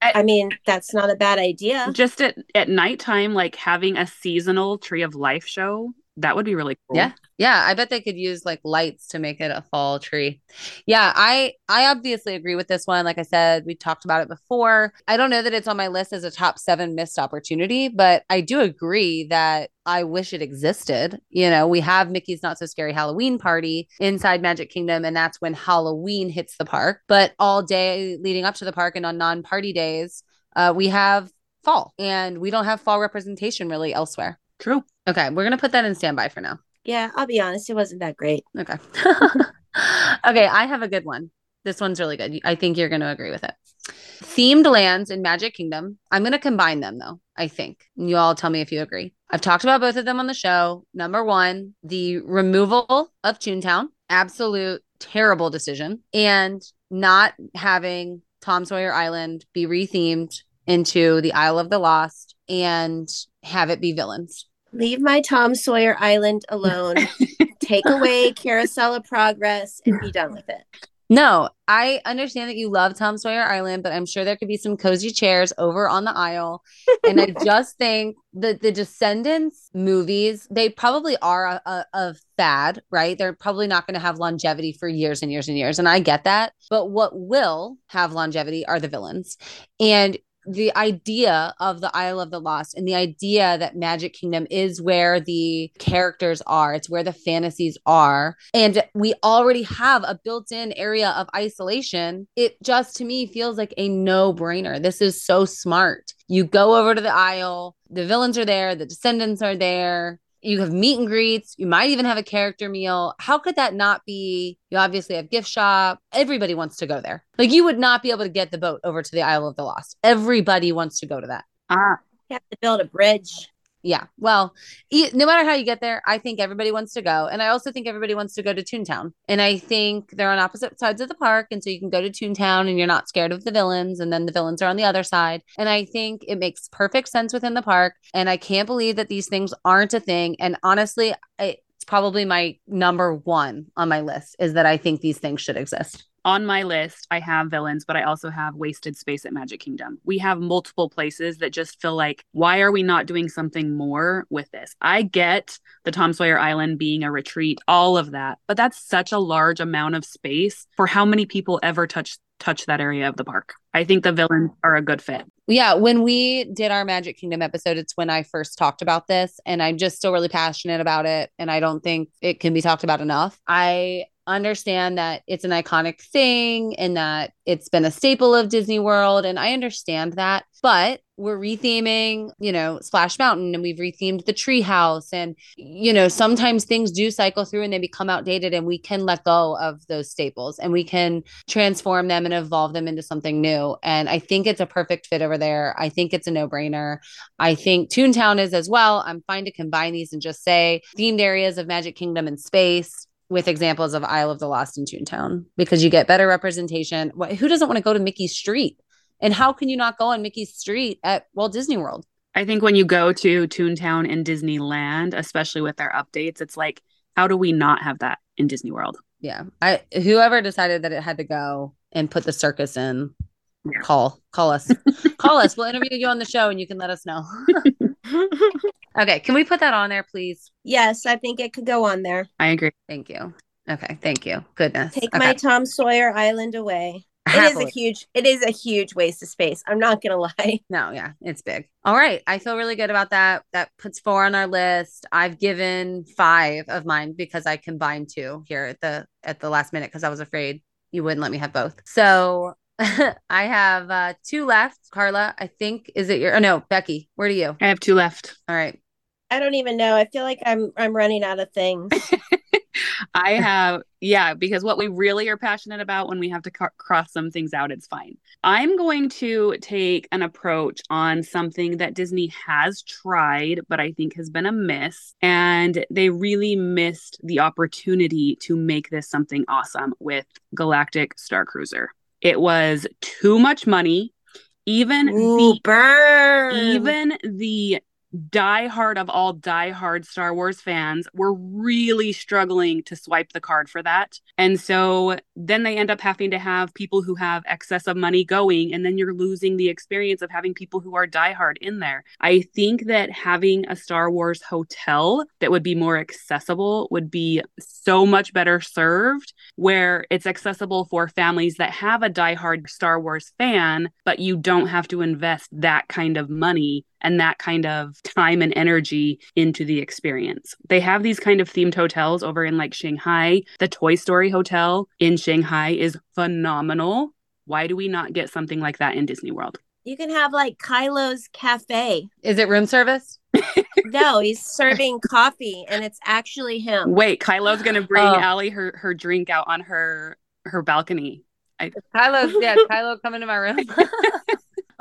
I mean, that's not a bad idea. Just at, at nighttime, like having a seasonal Tree of Life show, that would be really cool. Yeah. Yeah. I bet they could use like lights to make it a fall tree. Yeah. I I obviously agree with this one. Like I said, we talked about it before. I don't know that it's on my list as a top seven missed opportunity, but I do agree that I wish it existed. You know, we have Mickey's Not So Scary Halloween Party inside Magic Kingdom, and that's when Halloween hits the park. But all day leading up to the park and on non party days, uh, we have fall, and we don't have fall representation really elsewhere. True. Okay, we're gonna put that in standby for now. Yeah, I'll be honest, it wasn't that great. Okay. okay, I have a good one. This one's really good. I think you're going to agree with it. Themed lands in Magic Kingdom. I'm going to combine them though, I think. You all tell me if you agree. I've talked about both of them on the show. Number one, the removal of Toontown. Absolute terrible decision. And not having Tom Sawyer Island be rethemed into the Isle of the Lost and have it be villains. Leave my Tom Sawyer Island alone. Take away Carousel of Progress and be done with it. No, I understand that you love Tom Sawyer Island, but I'm sure there could be some cozy chairs over on the aisle. And I just think that the Descendants movies, they probably are a, a, a fad, right? They're probably not going to have longevity for years and years and years. And I get that. But what will have longevity are the villains. And the idea of the Isle of the Lost and the idea that Magic Kingdom is where the characters are, it's where the fantasies are. And we already have a built in area of isolation. It just to me feels like a no brainer. This is so smart. You go over to the Isle, the villains are there, the descendants are there you have meet and greets you might even have a character meal. How could that not be you obviously have gift shop everybody wants to go there. Like you would not be able to get the boat over to the isle of the lost. Everybody wants to go to that. Ah. You have to build a bridge yeah. Well, no matter how you get there, I think everybody wants to go. And I also think everybody wants to go to Toontown. And I think they're on opposite sides of the park. And so you can go to Toontown and you're not scared of the villains. And then the villains are on the other side. And I think it makes perfect sense within the park. And I can't believe that these things aren't a thing. And honestly, it's probably my number one on my list is that I think these things should exist on my list, I have villains, but I also have wasted space at Magic Kingdom. We have multiple places that just feel like, why are we not doing something more with this? I get the Tom Sawyer Island being a retreat, all of that, but that's such a large amount of space for how many people ever touch touch that area of the park. I think the villains are a good fit. Yeah, when we did our Magic Kingdom episode, it's when I first talked about this, and I'm just still really passionate about it. And I don't think it can be talked about enough. I understand that it's an iconic thing and that it's been a staple of Disney World. And I understand that. But we're retheming, you know, Splash Mountain and we've rethemed the treehouse. And, you know, sometimes things do cycle through and they become outdated and we can let go of those staples and we can transform them and evolve them into something new. And I think it's a perfect fit over there. I think it's a no brainer. I think Toontown is as well. I'm fine to combine these and just say themed areas of Magic Kingdom and space with examples of Isle of the Lost and Toontown because you get better representation. Who doesn't want to go to Mickey's Street? And how can you not go on Mickey's Street at Walt Disney World? I think when you go to Toontown and Disneyland, especially with their updates, it's like, how do we not have that in Disney World? Yeah. I whoever decided that it had to go and put the circus in. Call call us. call us. We'll interview you on the show and you can let us know. okay, can we put that on there, please? Yes, I think it could go on there. I agree. Thank you. Okay, thank you. Goodness. Take okay. my Tom Sawyer Island away. It is a huge. It is a huge waste of space. I'm not gonna lie. No, yeah, it's big. All right. I feel really good about that. That puts four on our list. I've given five of mine because I combined two here at the at the last minute because I was afraid you wouldn't let me have both. So I have uh two left. Karla, I think is it your oh no, Becki, where do you? I have two left. All right. I don't even know. I feel like I'm I'm running out of things. I have, yeah, because what we really are passionate about when we have to ca- cross some things out, it's fine. I'm going to take an approach on something that Disney has tried, but I think has been a miss. And they really missed the opportunity to make this something awesome with Galactic Star Cruiser. It was too much money. Even Ooh, the burn. even the diehard of all diehard Star Wars fans were really struggling to swipe the card for that. And so then they end up having to have people who have excess of money going, and then you're losing the experience of having people who are diehard in there. I think that having a Star Wars hotel that would be more accessible would be so much better served, where it's accessible for families that have a diehard Star Wars fan, but you don't have to invest that kind of money and that kind of time and energy into the experience. They have these kind of themed hotels over in like Shanghai. The Toy Story Hotel in Shanghai is phenomenal. Why do we not get something like that in Disney World? You can have like Kylo's cafe. Is it room service? No, he's serving coffee, and it's actually him. Wait, Kylo's gonna bring Oh. Aly her her drink out on her her balcony. Kylo, yeah, Kylo come into my room.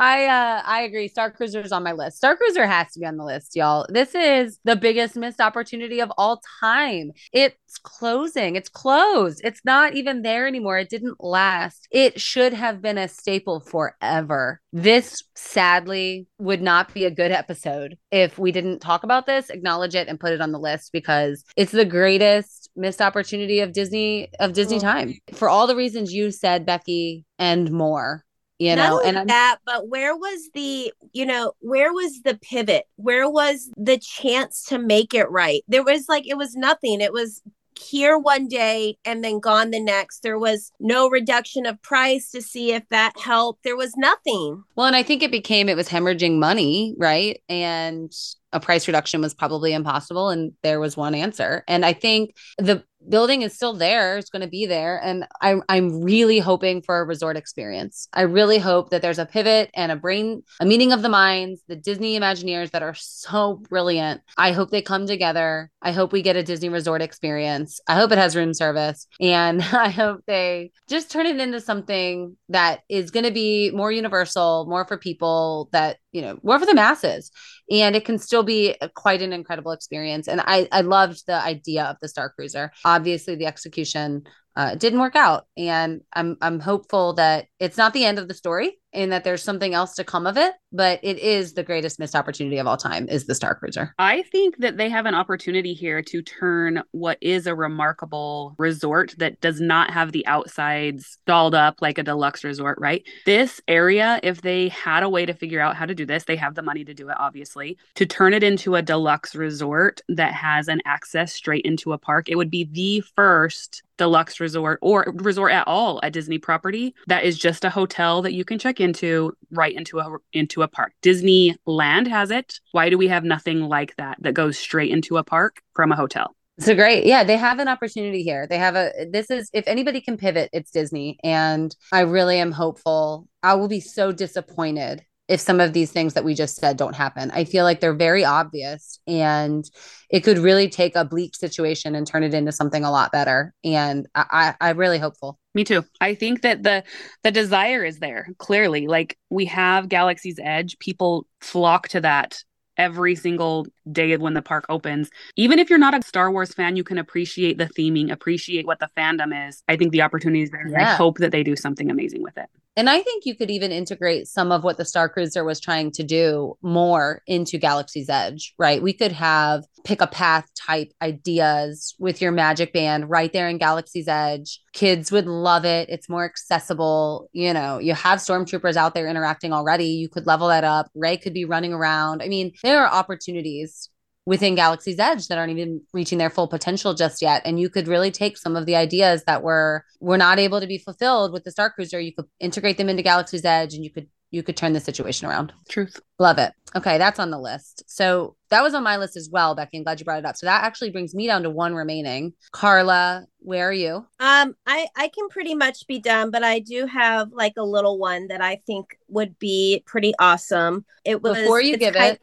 I uh I agree. Star Cruiser is on my list. Star Cruiser has to be on the list, y'all. This is the biggest missed opportunity of all time. It's closing. It's closed. It's not even there anymore. It didn't last. It should have been a staple forever. This sadly would not be a good episode if we didn't talk about this, acknowledge it, and put it on the list because it's the greatest missed opportunity of Disney of Disney time for all the reasons you said, Becki, and more. You Not know, only and I'm, that, but where was the, you know, where was the pivot? Where was the chance to make it right? There was like, it was nothing. It was here one day and then gone the next. There was no reduction of price to see if that helped. There was nothing. well, and I think it became it was hemorrhaging money, right? And a price reduction was probably impossible, and there was one answer. And I think the building is still there; it's going to be there, and I'm I'm really hoping for a resort experience. I really hope that there's a pivot and a brain, a meeting of the minds, the Disney Imagineers that are so brilliant. I hope they come together. I hope we get a Disney resort experience. I hope it has room service, and I hope they just turn it into something that is going to be more universal, more for people that you know, more for the masses and it can still be quite an incredible experience. And I, I loved the idea of the Star Cruiser. Obviously, the execution uh, didn't work out, and I'm I'm hopeful that it's not the end of the story and that there's something else to come of it. But it is the greatest missed opportunity of all time is the Star Cruiser. I think that they have an opportunity here to turn what is a remarkable resort that does not have the outsides dolled up like a deluxe resort, right? This area, if they had a way to figure out how to do this, they have the money to do it, obviously, to turn it into a deluxe resort that has an access straight into a park, it would be the first deluxe resort or resort at all a Disney property that is just a hotel that you can check into right into a into a park. Disneyland has it. Why do we have nothing like that that goes straight into a park from a hotel? So great. Yeah, they have an opportunity here. They have a this is if anybody can pivot, it's Disney. And I really am hopeful. I will be so disappointed if some of these things that we just said don't happen. I feel like they're very obvious and it could really take a bleak situation and turn it into something a lot better. And I, I I'm really hopeful. Me too. I think that the the desire is there clearly. Like we have Galaxy's Edge, people flock to that every single day when the park opens. Even if you're not a Star Wars fan, you can appreciate the theming, appreciate what the fandom is. I think the opportunity is there. and I hope that they do something amazing with it. And I think you could even integrate some of what the Star Cruiser was trying to do more into Galaxy's Edge, right? We could have pick a path type ideas with your magic band right there in Galaxy's Edge. Kids would love it. It's more accessible. You know, you have stormtroopers out there interacting already. You could level that up. Rey could be running around. I mean, there are opportunities within Galaxy's Edge that aren't even reaching their full potential just yet. And you could really take some of the ideas that were were not able to be fulfilled with the Star Cruiser. You could integrate them into Galaxy's Edge, and you could you could turn the situation around. Truth. Love it. Okay, that's on the list. So that was on my list as well, Becki. I'm glad you brought it up. So that actually brings me down to one remaining. Karla, where are you? Um, I I can pretty much be done, but I do have like a little one that I think would be pretty awesome. It was before you give kind-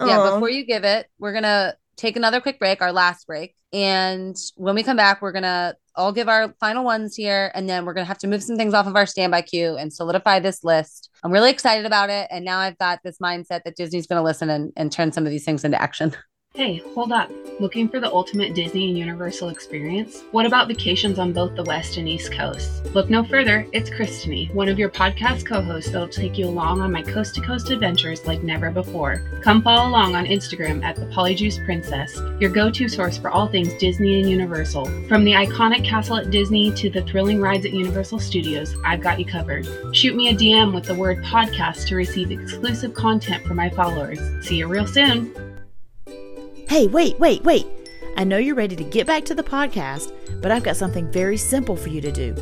it. Yeah, before you give it, we're gonna take another quick break, our last break. And when we come back, we're gonna all give our final ones here, and then we're gonna have to move some things off of our standby queue and solidify this list. I'm really excited about it, and now I've got this mindset that Disney's gonna listen and, and turn some of these things into action. Hey, hold up. Looking for the ultimate Disney and Universal experience? What about vacations on both the West and East Coasts? Look no further, it's Kristanie, one of your podcast co hosts that'll take you along on my coast to coast adventures like never before. Come follow along on Instagram at the Polyjuice Princess, your go to source for all things Disney and Universal. From the iconic castle at Disney to the thrilling rides at Universal Studios, I've got you covered. Shoot me a DM with the word podcast to receive exclusive content for my followers. See you real soon. Hey, wait, wait, wait. I know you're ready to get back to the podcast, but I've got something very simple for you to do.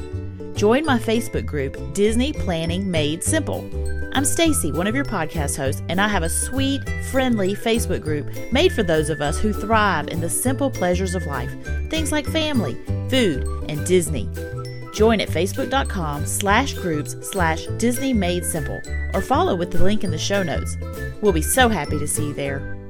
Join my Facebook group, Disney Planning Made Simple. I'm Stacy, one of your podcast hosts, and I have a sweet, friendly Facebook group made for those of us who thrive in the simple pleasures of life, things like family, food, and Disney. Join at facebook.com slash groups slash Disney Made Simple or follow with the link in the show notes. We'll be so happy to see you there.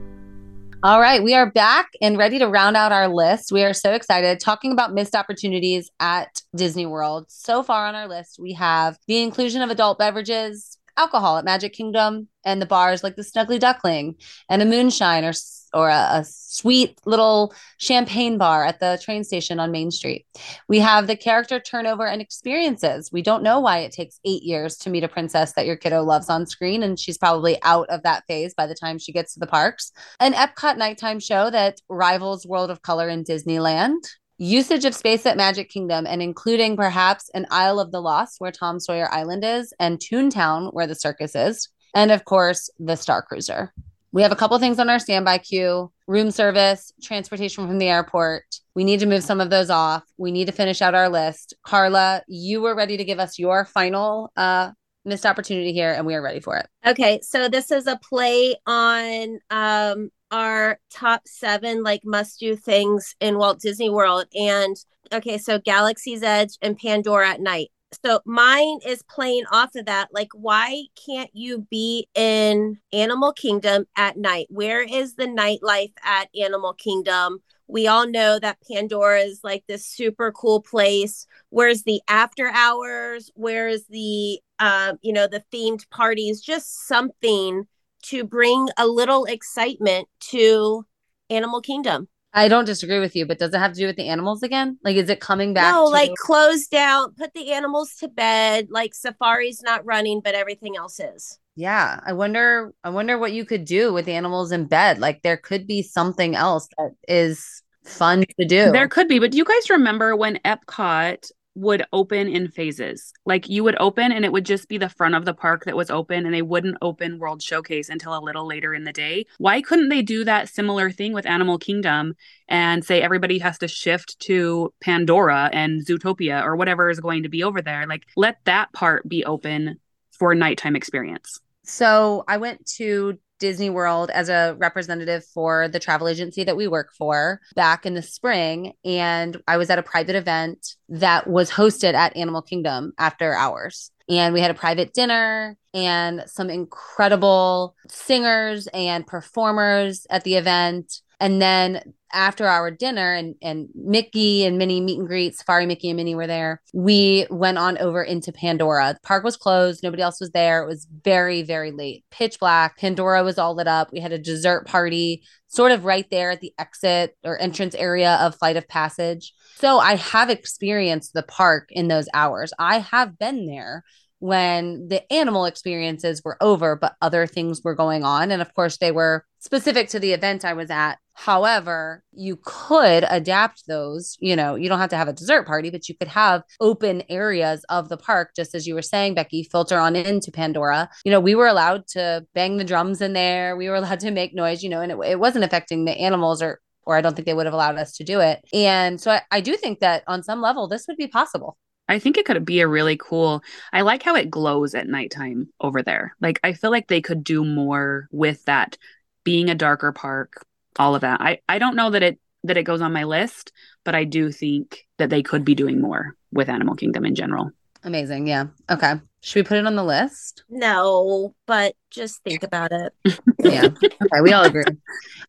All right, we are back and ready to round out our list. We are so excited talking about missed opportunities at Disney World. So far on our list, we have the inclusion of adult beverages, alcohol at Magic Kingdom, and the bars like the Snuggly Duckling and a moonshine or or a, a sweet little champagne bar at the train station on Main Street. We have the character turnover and experiences. We don't know why it takes eight years to meet a princess that your kiddo loves on screen, and she's probably out of that phase by the time she gets to the parks. An Epcot nighttime show that rivals World of Color in Disneyland. Usage of space at Magic Kingdom and including perhaps an Isle of the Lost where Tom Sawyer Island is and Toontown where the circus is. And of course, the Star Cruiser. We have a couple things on our standby queue room service, transportation from the airport. We need to move some of those off. We need to finish out our list. Karla, you were ready to give us your final uh, missed opportunity here, and we are ready for it. Okay, so this is a play on um our top seven like must do things in Walt Disney World. And okay, so Galaxy's Edge and Pandora at night. So mine is playing off of that. Like, why can't you be in Animal Kingdom at night? Where is the nightlife at Animal Kingdom? We all know that Pandora is like this super cool place. Where's the after hours? Where's the uh, you know, the themed parties? Just something to bring a little excitement to Animal Kingdom. I don't disagree with you, but does it have to do with the animals again? Like, is it coming back? no, to- like close down, put the animals to bed. Like Safari's not running, but everything else is. yeah. I wonder. I wonder what you could do with the animals in bed. Like, there could be something else that is fun to do. There could be, but do you guys remember when Epcot would open in phases? Like you would open and it would just be the front of the park that was open and they wouldn't open World Showcase until a little later in the day. Why couldn't they do that similar thing with Animal Kingdom and say everybody has to shift to Pandora and Zootopia or whatever is going to be over there? Like let that part be open for nighttime experience. So I went to Disney World as a representative for the travel agency that we work for back in the spring. And I was at a private event that was hosted at Animal Kingdom after hours. And we had a private dinner and some incredible singers and performers at the event. And then after our dinner and, and Mickey and Minnie meet and greet, Safari Mickey and Minnie were there. We went on over into Pandora. The park was closed. Nobody else was there. It was very, very late, pitch black. Pandora was all lit up. We had a dessert party sort of right there at the exit or entrance area of Flight of Passage. So I have experienced the park in those hours. I have been there when the animal experiences were over, but other things were going on. And of course, they were specific to the event I was at. However, you could adapt those. You know, you don't have to have a dessert party, but you could have open areas of the park, just as you were saying, Becki, filter on into Pandora. You know, we were allowed to bang the drums in there, we were allowed to make noise, you know, and it, it wasn't affecting the animals or or I don't think they would have allowed us to do it. And so I, I do think that on some level, this would be possible. I think it could be a really cool. I like how it glows at nighttime over there. Like I feel like they could do more with that being a darker park, all of that. I I don't know that it that it goes on my list, but I do think that they could be doing more with Animal Kingdom in general. Amazing. Yeah. Okay. Should we put it on the list? No, but just think about it. yeah. Okay. We all agree.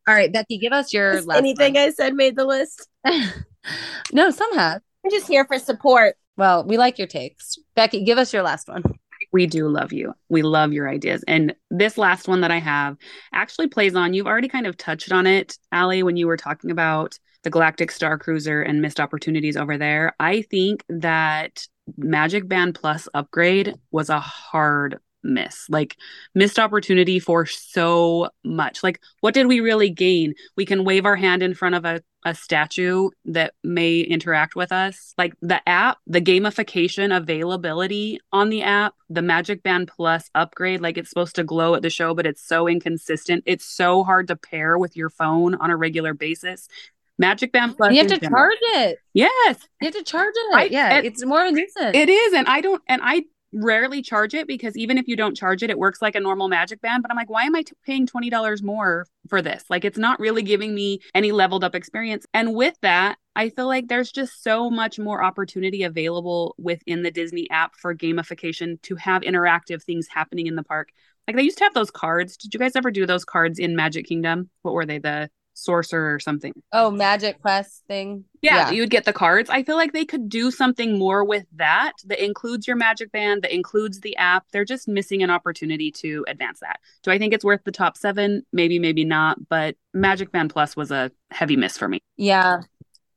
All right, Becki, give us your last anything one. I said made the list. no, some have. I'm just here for support. Well, we like your takes. Becki, give us your last one. We do love you. We love your ideas. And this last one that I have actually plays on, you've already kind of touched on it, Aly, when you were talking about the Galactic Star Cruiser and missed opportunities over there. I think that Magic Band Plus upgrade was a hard miss like missed opportunity for so much like what did we really gain we can wave our hand in front of a, a statue that may interact with us like the app the gamification availability on the app the magic band plus upgrade like it's supposed to glow at the show but it's so inconsistent it's so hard to pair with your phone on a regular basis Magic Band Plus. You have to general. charge it. Yes. You have to charge it. I, yeah. It, it's more of a nuisance. It is. And I don't, and I rarely charge it because even if you don't charge it, it works like a normal magic band. But I'm like, why am I t- paying $20 more for this? Like, it's not really giving me any leveled up experience. And with that, I feel like there's just so much more opportunity available within the Disney app for gamification to have interactive things happening in the park. Like they used to have those cards. Did you guys ever do those cards in Magic Kingdom? What were they? The sorcerer or something. Oh, magic quest thing. Yeah, yeah, you would get the cards. I feel like they could do something more with that that includes your magic band, that includes the app. They're just missing an opportunity to advance that. Do I think it's worth the top seven? Maybe, maybe not. But Magic Band Plus was a heavy miss for me. Yeah.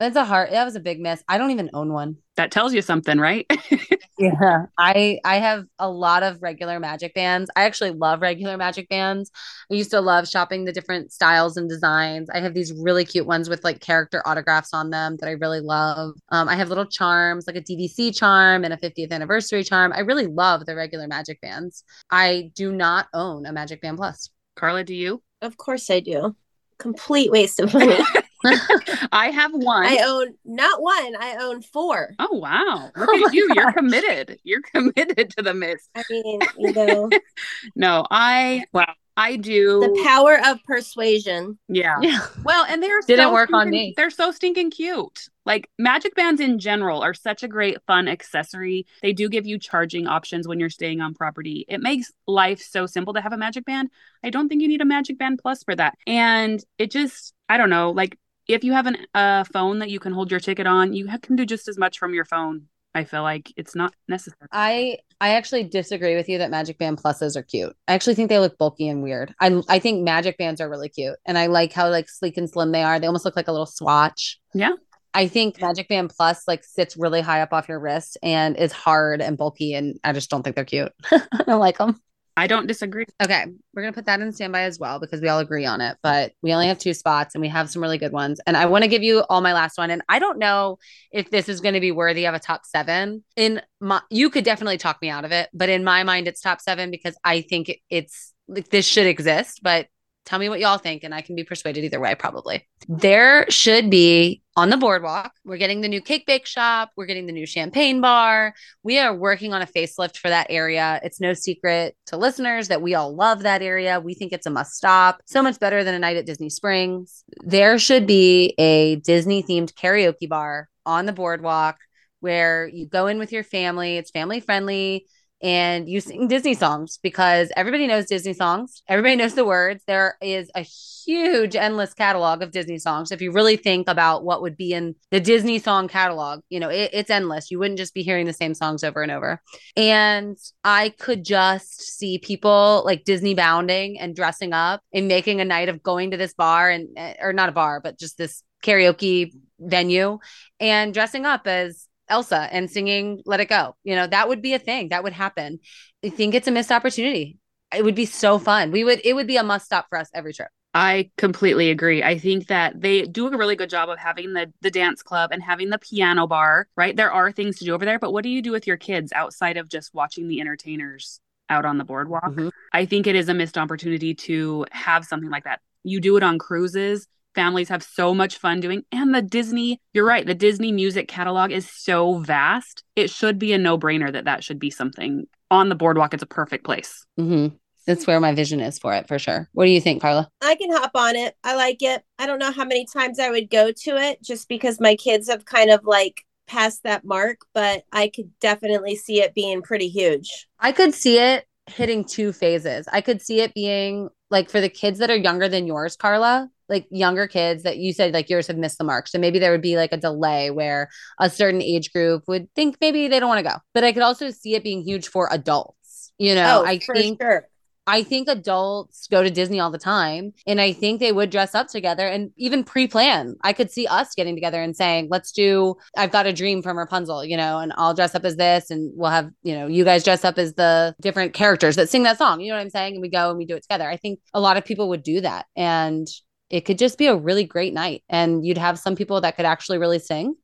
That's a hard that was a big miss. I don't even own one. That tells you something, right? yeah. I I have a lot of regular magic bands. I actually love regular magic bands. I used to love shopping the different styles and designs. I have these really cute ones with like character autographs on them that I really love. Um, I have little charms, like a DVC charm and a 50th anniversary charm. I really love the regular magic bands. I do not own a Magic Band Plus. Karla, do you? Of course I do. Complete waste of money. I have one. I own not one, I own four. Oh wow. Oh Look oh at you. Gosh. You're committed. You're committed to the miss. I mean, you know. no, I wow. I do the power of persuasion. Yeah. yeah. Well, and they're didn't so work stinking, on me. They're so stinking cute. Like magic bands in general are such a great fun accessory. They do give you charging options when you're staying on property. It makes life so simple to have a magic band. I don't think you need a magic band plus for that. And it just I don't know, like if you have a uh, phone that you can hold your ticket on, you can do just as much from your phone. I feel like it's not necessary. I I actually disagree with you that Magic Band pluses are cute. I actually think they look bulky and weird. I I think Magic Bands are really cute, and I like how like sleek and slim they are. They almost look like a little swatch. Yeah. I think Magic Band Plus like sits really high up off your wrist and is hard and bulky, and I just don't think they're cute. I don't like them. I don't disagree. Okay. We're going to put that in standby as well because we all agree on it. But we only have two spots and we have some really good ones. And I want to give you all my last one. And I don't know if this is going to be worthy of a top seven. In my, you could definitely talk me out of it. But in my mind, it's top seven because I think it, it's like this should exist. But Tell me what y'all think, and I can be persuaded either way, probably. There should be on the boardwalk. We're getting the new cake bake shop. We're getting the new champagne bar. We are working on a facelift for that area. It's no secret to listeners that we all love that area. We think it's a must stop. So much better than a night at Disney Springs. There should be a Disney themed karaoke bar on the boardwalk where you go in with your family. It's family friendly and you sing Disney songs because everybody knows Disney songs. Everybody knows the words. There is a huge, endless catalog of Disney songs. If you really think about what would be in the Disney song catalog, you know, it, it's endless. You wouldn't just be hearing the same songs over and over. And I could just see people like Disney bounding and dressing up and making a night of going to this bar and, eh, or not a bar, but just this karaoke venue and dressing up as Elsa and singing Let It Go. You know, that would be a thing that would happen. I think it's a missed opportunity. It would be so fun. We would, it would be a must stop for us every trip. I completely agree. I think that they do a really good job of having the the dance club and having the piano bar, right? There are things to do over there, but what do you do with your kids outside of just watching the entertainers out on the boardwalk? Mhm. I think it is a missed opportunity to have something like that. You do it on cruises. Families have so much fun doing and the Disney, you're right, the Disney music catalog is so vast. It should be a no-brainer that that should be something on the boardwalk. It's a perfect place. hmm That's where my vision is for it for sure. What do you think, Karla? I can hop on it. I like it. I don't know how many times I would go to it just because my kids have kind of like passed that mark, but I could definitely see it being pretty huge. I could see it hitting two phases. I could see it being like for the kids that are younger than yours, Karla, like younger kids that you said like yours have missed the mark. So maybe there would be like a delay where a certain age group would think maybe they don't want to go. But I could also see it being huge for adults. You know, oh, I think sure. I think adults go to Disney all the time and I think they would dress up together and even pre-plan. I could see us getting together and saying, "Let's do I've got a dream from Rapunzel, you know, and I'll dress up as this and we'll have, you know, you guys dress up as the different characters that sing that song." You know what I'm saying? And we go and we do it together. I think a lot of people would do that and it could just be a really great night and you'd have some people that could actually really sing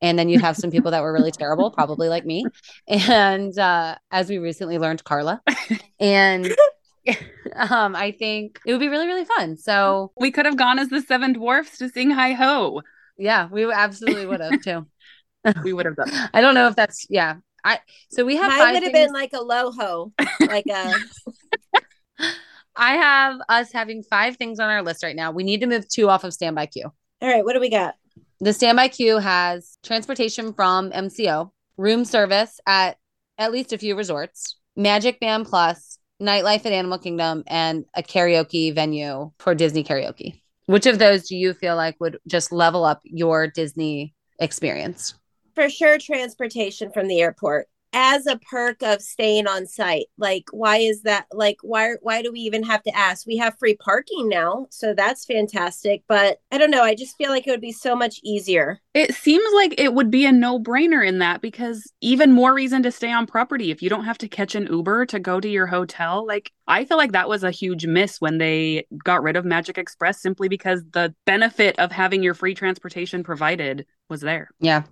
and then you'd have some people that were really terrible probably like me and uh, as we recently learned Karla and um, I think it would be really, really fun. So We could have gone as the seven dwarfs to sing hi ho. yeah, we absolutely would have too. We would have done that. I don't know if that's yeah. I so we have Mine five would have things- been like a loho, like a I have us having five things on our list right now. We need to move two off of standby queue. all right, what do we got? The standby queue has transportation from MCO, room service at at least a few resorts, Magic Band Plus, nightlife at Animal Kingdom, and a karaoke venue for Disney karaoke. Which of those do you feel like would just level up your Disney experience? For sure transportation from the airport as a perk of staying on site. Like why is that like why why do we even have to ask? We have free parking now, so that's fantastic, but I don't know, I just feel like it would be so much easier. It seems like it would be a no brainer in that because even more reason to stay on property if you don't have to catch an Uber to go to your hotel. Like, I feel like that was a huge miss when they got rid of Magic Express simply because the benefit of having your free transportation provided was there. Yeah.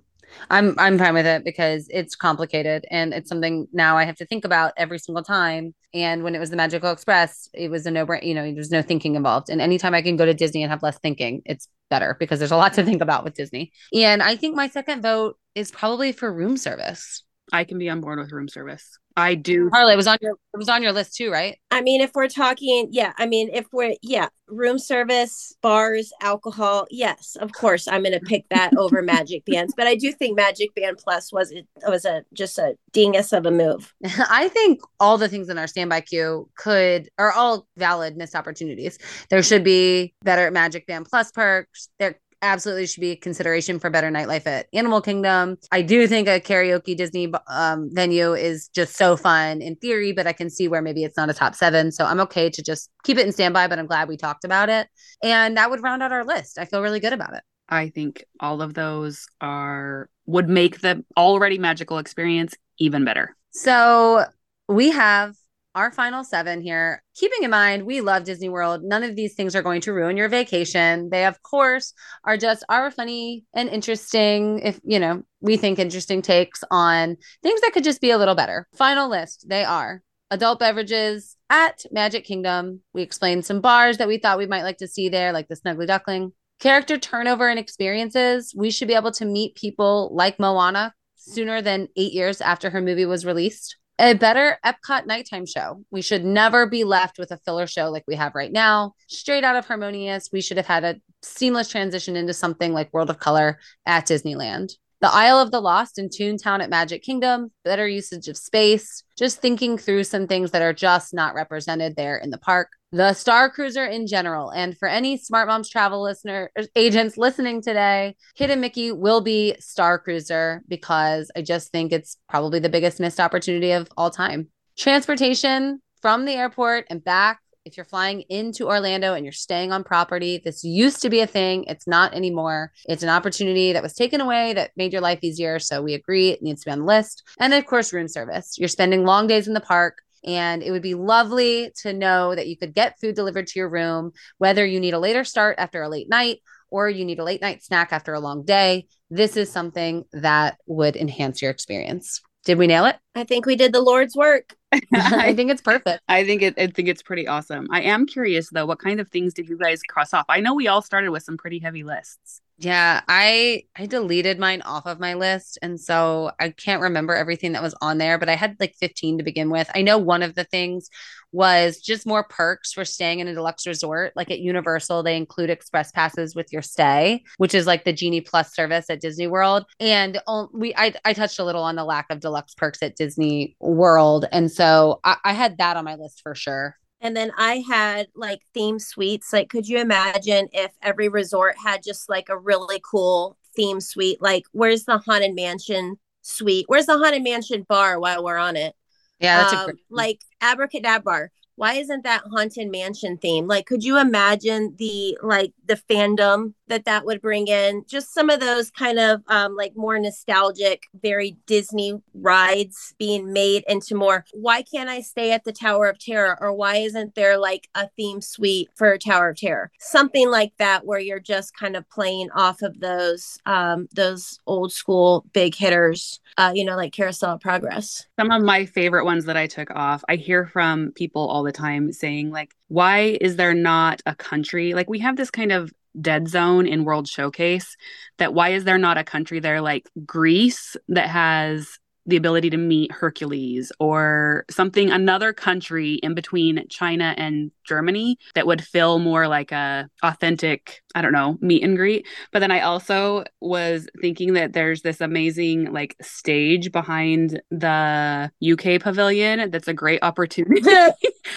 I'm I'm fine with it because it's complicated and it's something now I have to think about every single time. And when it was the Magical Express, it was a no brain, you know, there's no thinking involved. And anytime I can go to Disney and have less thinking, it's better because there's a lot to think about with Disney. And I think my second vote is probably for room service. I can be on board with room service. I do. Harley, it was on your it was on your list too, right? I mean, if we're talking, yeah, I mean, if we're, yeah, room service, bars, alcohol, yes, of course, I'm going to pick that over Magic Bands. But I do think Magic Band Plus was it was a just a dingus of a move. I think all the things in our standby queue could are all valid missed opportunities. There should be better Magic Band Plus perks. There absolutely should be a consideration for better nightlife at Animal Kingdom. I do think a karaoke Disney um, venue is just so fun in theory, but I can see where maybe it's not a top seven. So I'm okay to just keep it in standby, but I'm glad we talked about it. And that would round out our list. I feel really good about it. I think all of those are would make the already magical experience even better. So we have our final seven here. Keeping in mind, we love Disney World. None of these things are going to ruin your vacation. They, of course, are just our funny and interesting, if you know, we think interesting takes on things that could just be a little better. Final list they are adult beverages at Magic Kingdom. We explained some bars that we thought we might like to see there, like the Snuggly Duckling. Character turnover and experiences. We should be able to meet people like Moana sooner than eight years after her movie was released a better Epcot nighttime show. We should never be left with a filler show like we have right now. Straight out of Harmonious, we should have had a seamless transition into something like World of Color at Disneyland. The Isle of the Lost and Toontown at Magic Kingdom, better usage of space, just thinking through some things that are just not represented there in the park. The Star Cruiser in general, and for any Smart Moms travel listener er, agents listening today, Hidden Mickey will be Star Cruiser because I just think it's probably the biggest missed opportunity of all time. Transportation from the airport and back if you're flying into Orlando and you're staying on property, this used to be a thing. It's not anymore. It's an opportunity that was taken away that made your life easier. So we agree it needs to be on the list. And of course, room service. You're spending long days in the park. And it would be lovely to know that you could get food delivered to your room, whether you need a later start after a late night or you need a late night snack after a long day. This is something that would enhance your experience. Did we nail it? I think we did the Lord's work. I think it's perfect. I think it. I think it's pretty awesome. I am curious though. What kind of things did you guys cross off? I know we all started with some pretty heavy lists. Yeah, I I deleted mine off of my list and so I can't remember everything that was on there, but I had like 15 to begin with. I know one of the things was just more perks for staying in a deluxe resort. Like at Universal, they include express passes with your stay, which is like the Genie Plus service at Disney World. And we I I touched a little on the lack of deluxe perks at Disney World. And so I, I had that on my list for sure. And then I had like theme suites. Like, could you imagine if every resort had just like a really cool theme suite? Like, where's the Haunted Mansion suite? Where's the Haunted Mansion bar while we're on it? Yeah, that's um, a great- like Abracadabra. Why isn't that haunted mansion theme? Like could you imagine the like the fandom that that would bring in just some of those kind of um, like more nostalgic very disney rides being made into more why can't i stay at the tower of terror? or why isn't there like a theme suite for tower of terror? Something like that where you're just kind of playing off of those um, those old school big hitters uh, you know like carousel of progress. Some of my favorite ones that i took off i hear from people all the time saying like why is there not a country? Like we have this kind of dead zone in world showcase that why is there not a country there like greece that has the ability to meet Hercules or something, another country in between China and Germany that would feel more like a authentic, I don't know, meet and greet. But then I also was thinking that there's this amazing like stage behind the UK pavilion that's a great opportunity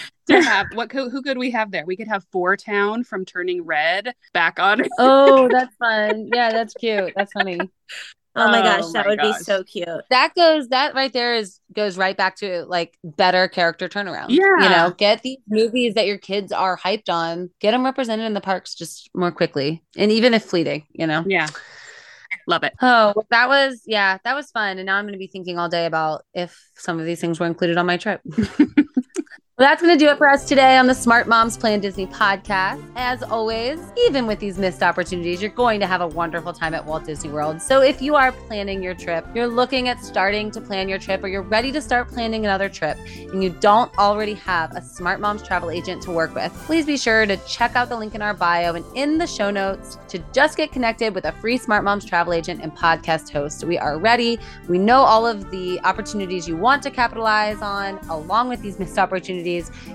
to have what could, who could we have there? We could have Four Town from Turning Red back on. oh, that's fun. Yeah, that's cute. That's funny. Oh my gosh, oh that my would gosh. be so cute. That goes that right there is goes right back to like better character turnaround. Yeah. You know, get these movies that your kids are hyped on, get them represented in the parks just more quickly. And even if fleeting, you know. Yeah. Love it. Oh, that was yeah, that was fun. And now I'm going to be thinking all day about if some of these things were included on my trip. Well, that's going to do it for us today on the Smart Moms Plan Disney podcast. As always, even with these missed opportunities, you're going to have a wonderful time at Walt Disney World. So if you are planning your trip, you're looking at starting to plan your trip, or you're ready to start planning another trip, and you don't already have a Smart Moms travel agent to work with, please be sure to check out the link in our bio and in the show notes to just get connected with a free Smart Moms travel agent and podcast host. We are ready. We know all of the opportunities you want to capitalize on, along with these missed opportunities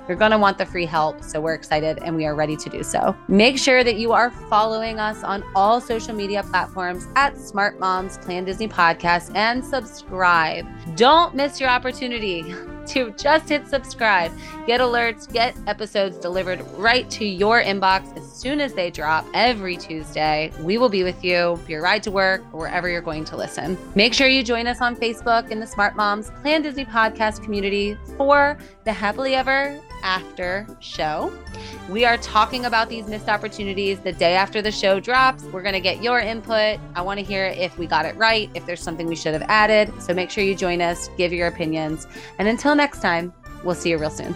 you're going to want the free help. So we're excited and we are ready to do so. Make sure that you are following us on all social media platforms at Smart Moms Plan Disney Podcast and subscribe. Don't miss your opportunity to just hit subscribe, get alerts, get episodes delivered right to your inbox as soon as they drop every Tuesday. We will be with you, your ride to work, or wherever you're going to listen. Make sure you join us on Facebook in the Smart Moms Plan Disney podcast community for the Happily Ever After show. We are talking about these missed opportunities the day after the show drops. We're going to get your input. I want to hear if we got it right, if there's something we should have added. So make sure you join us, give your opinions. And until next time, we'll see you real soon.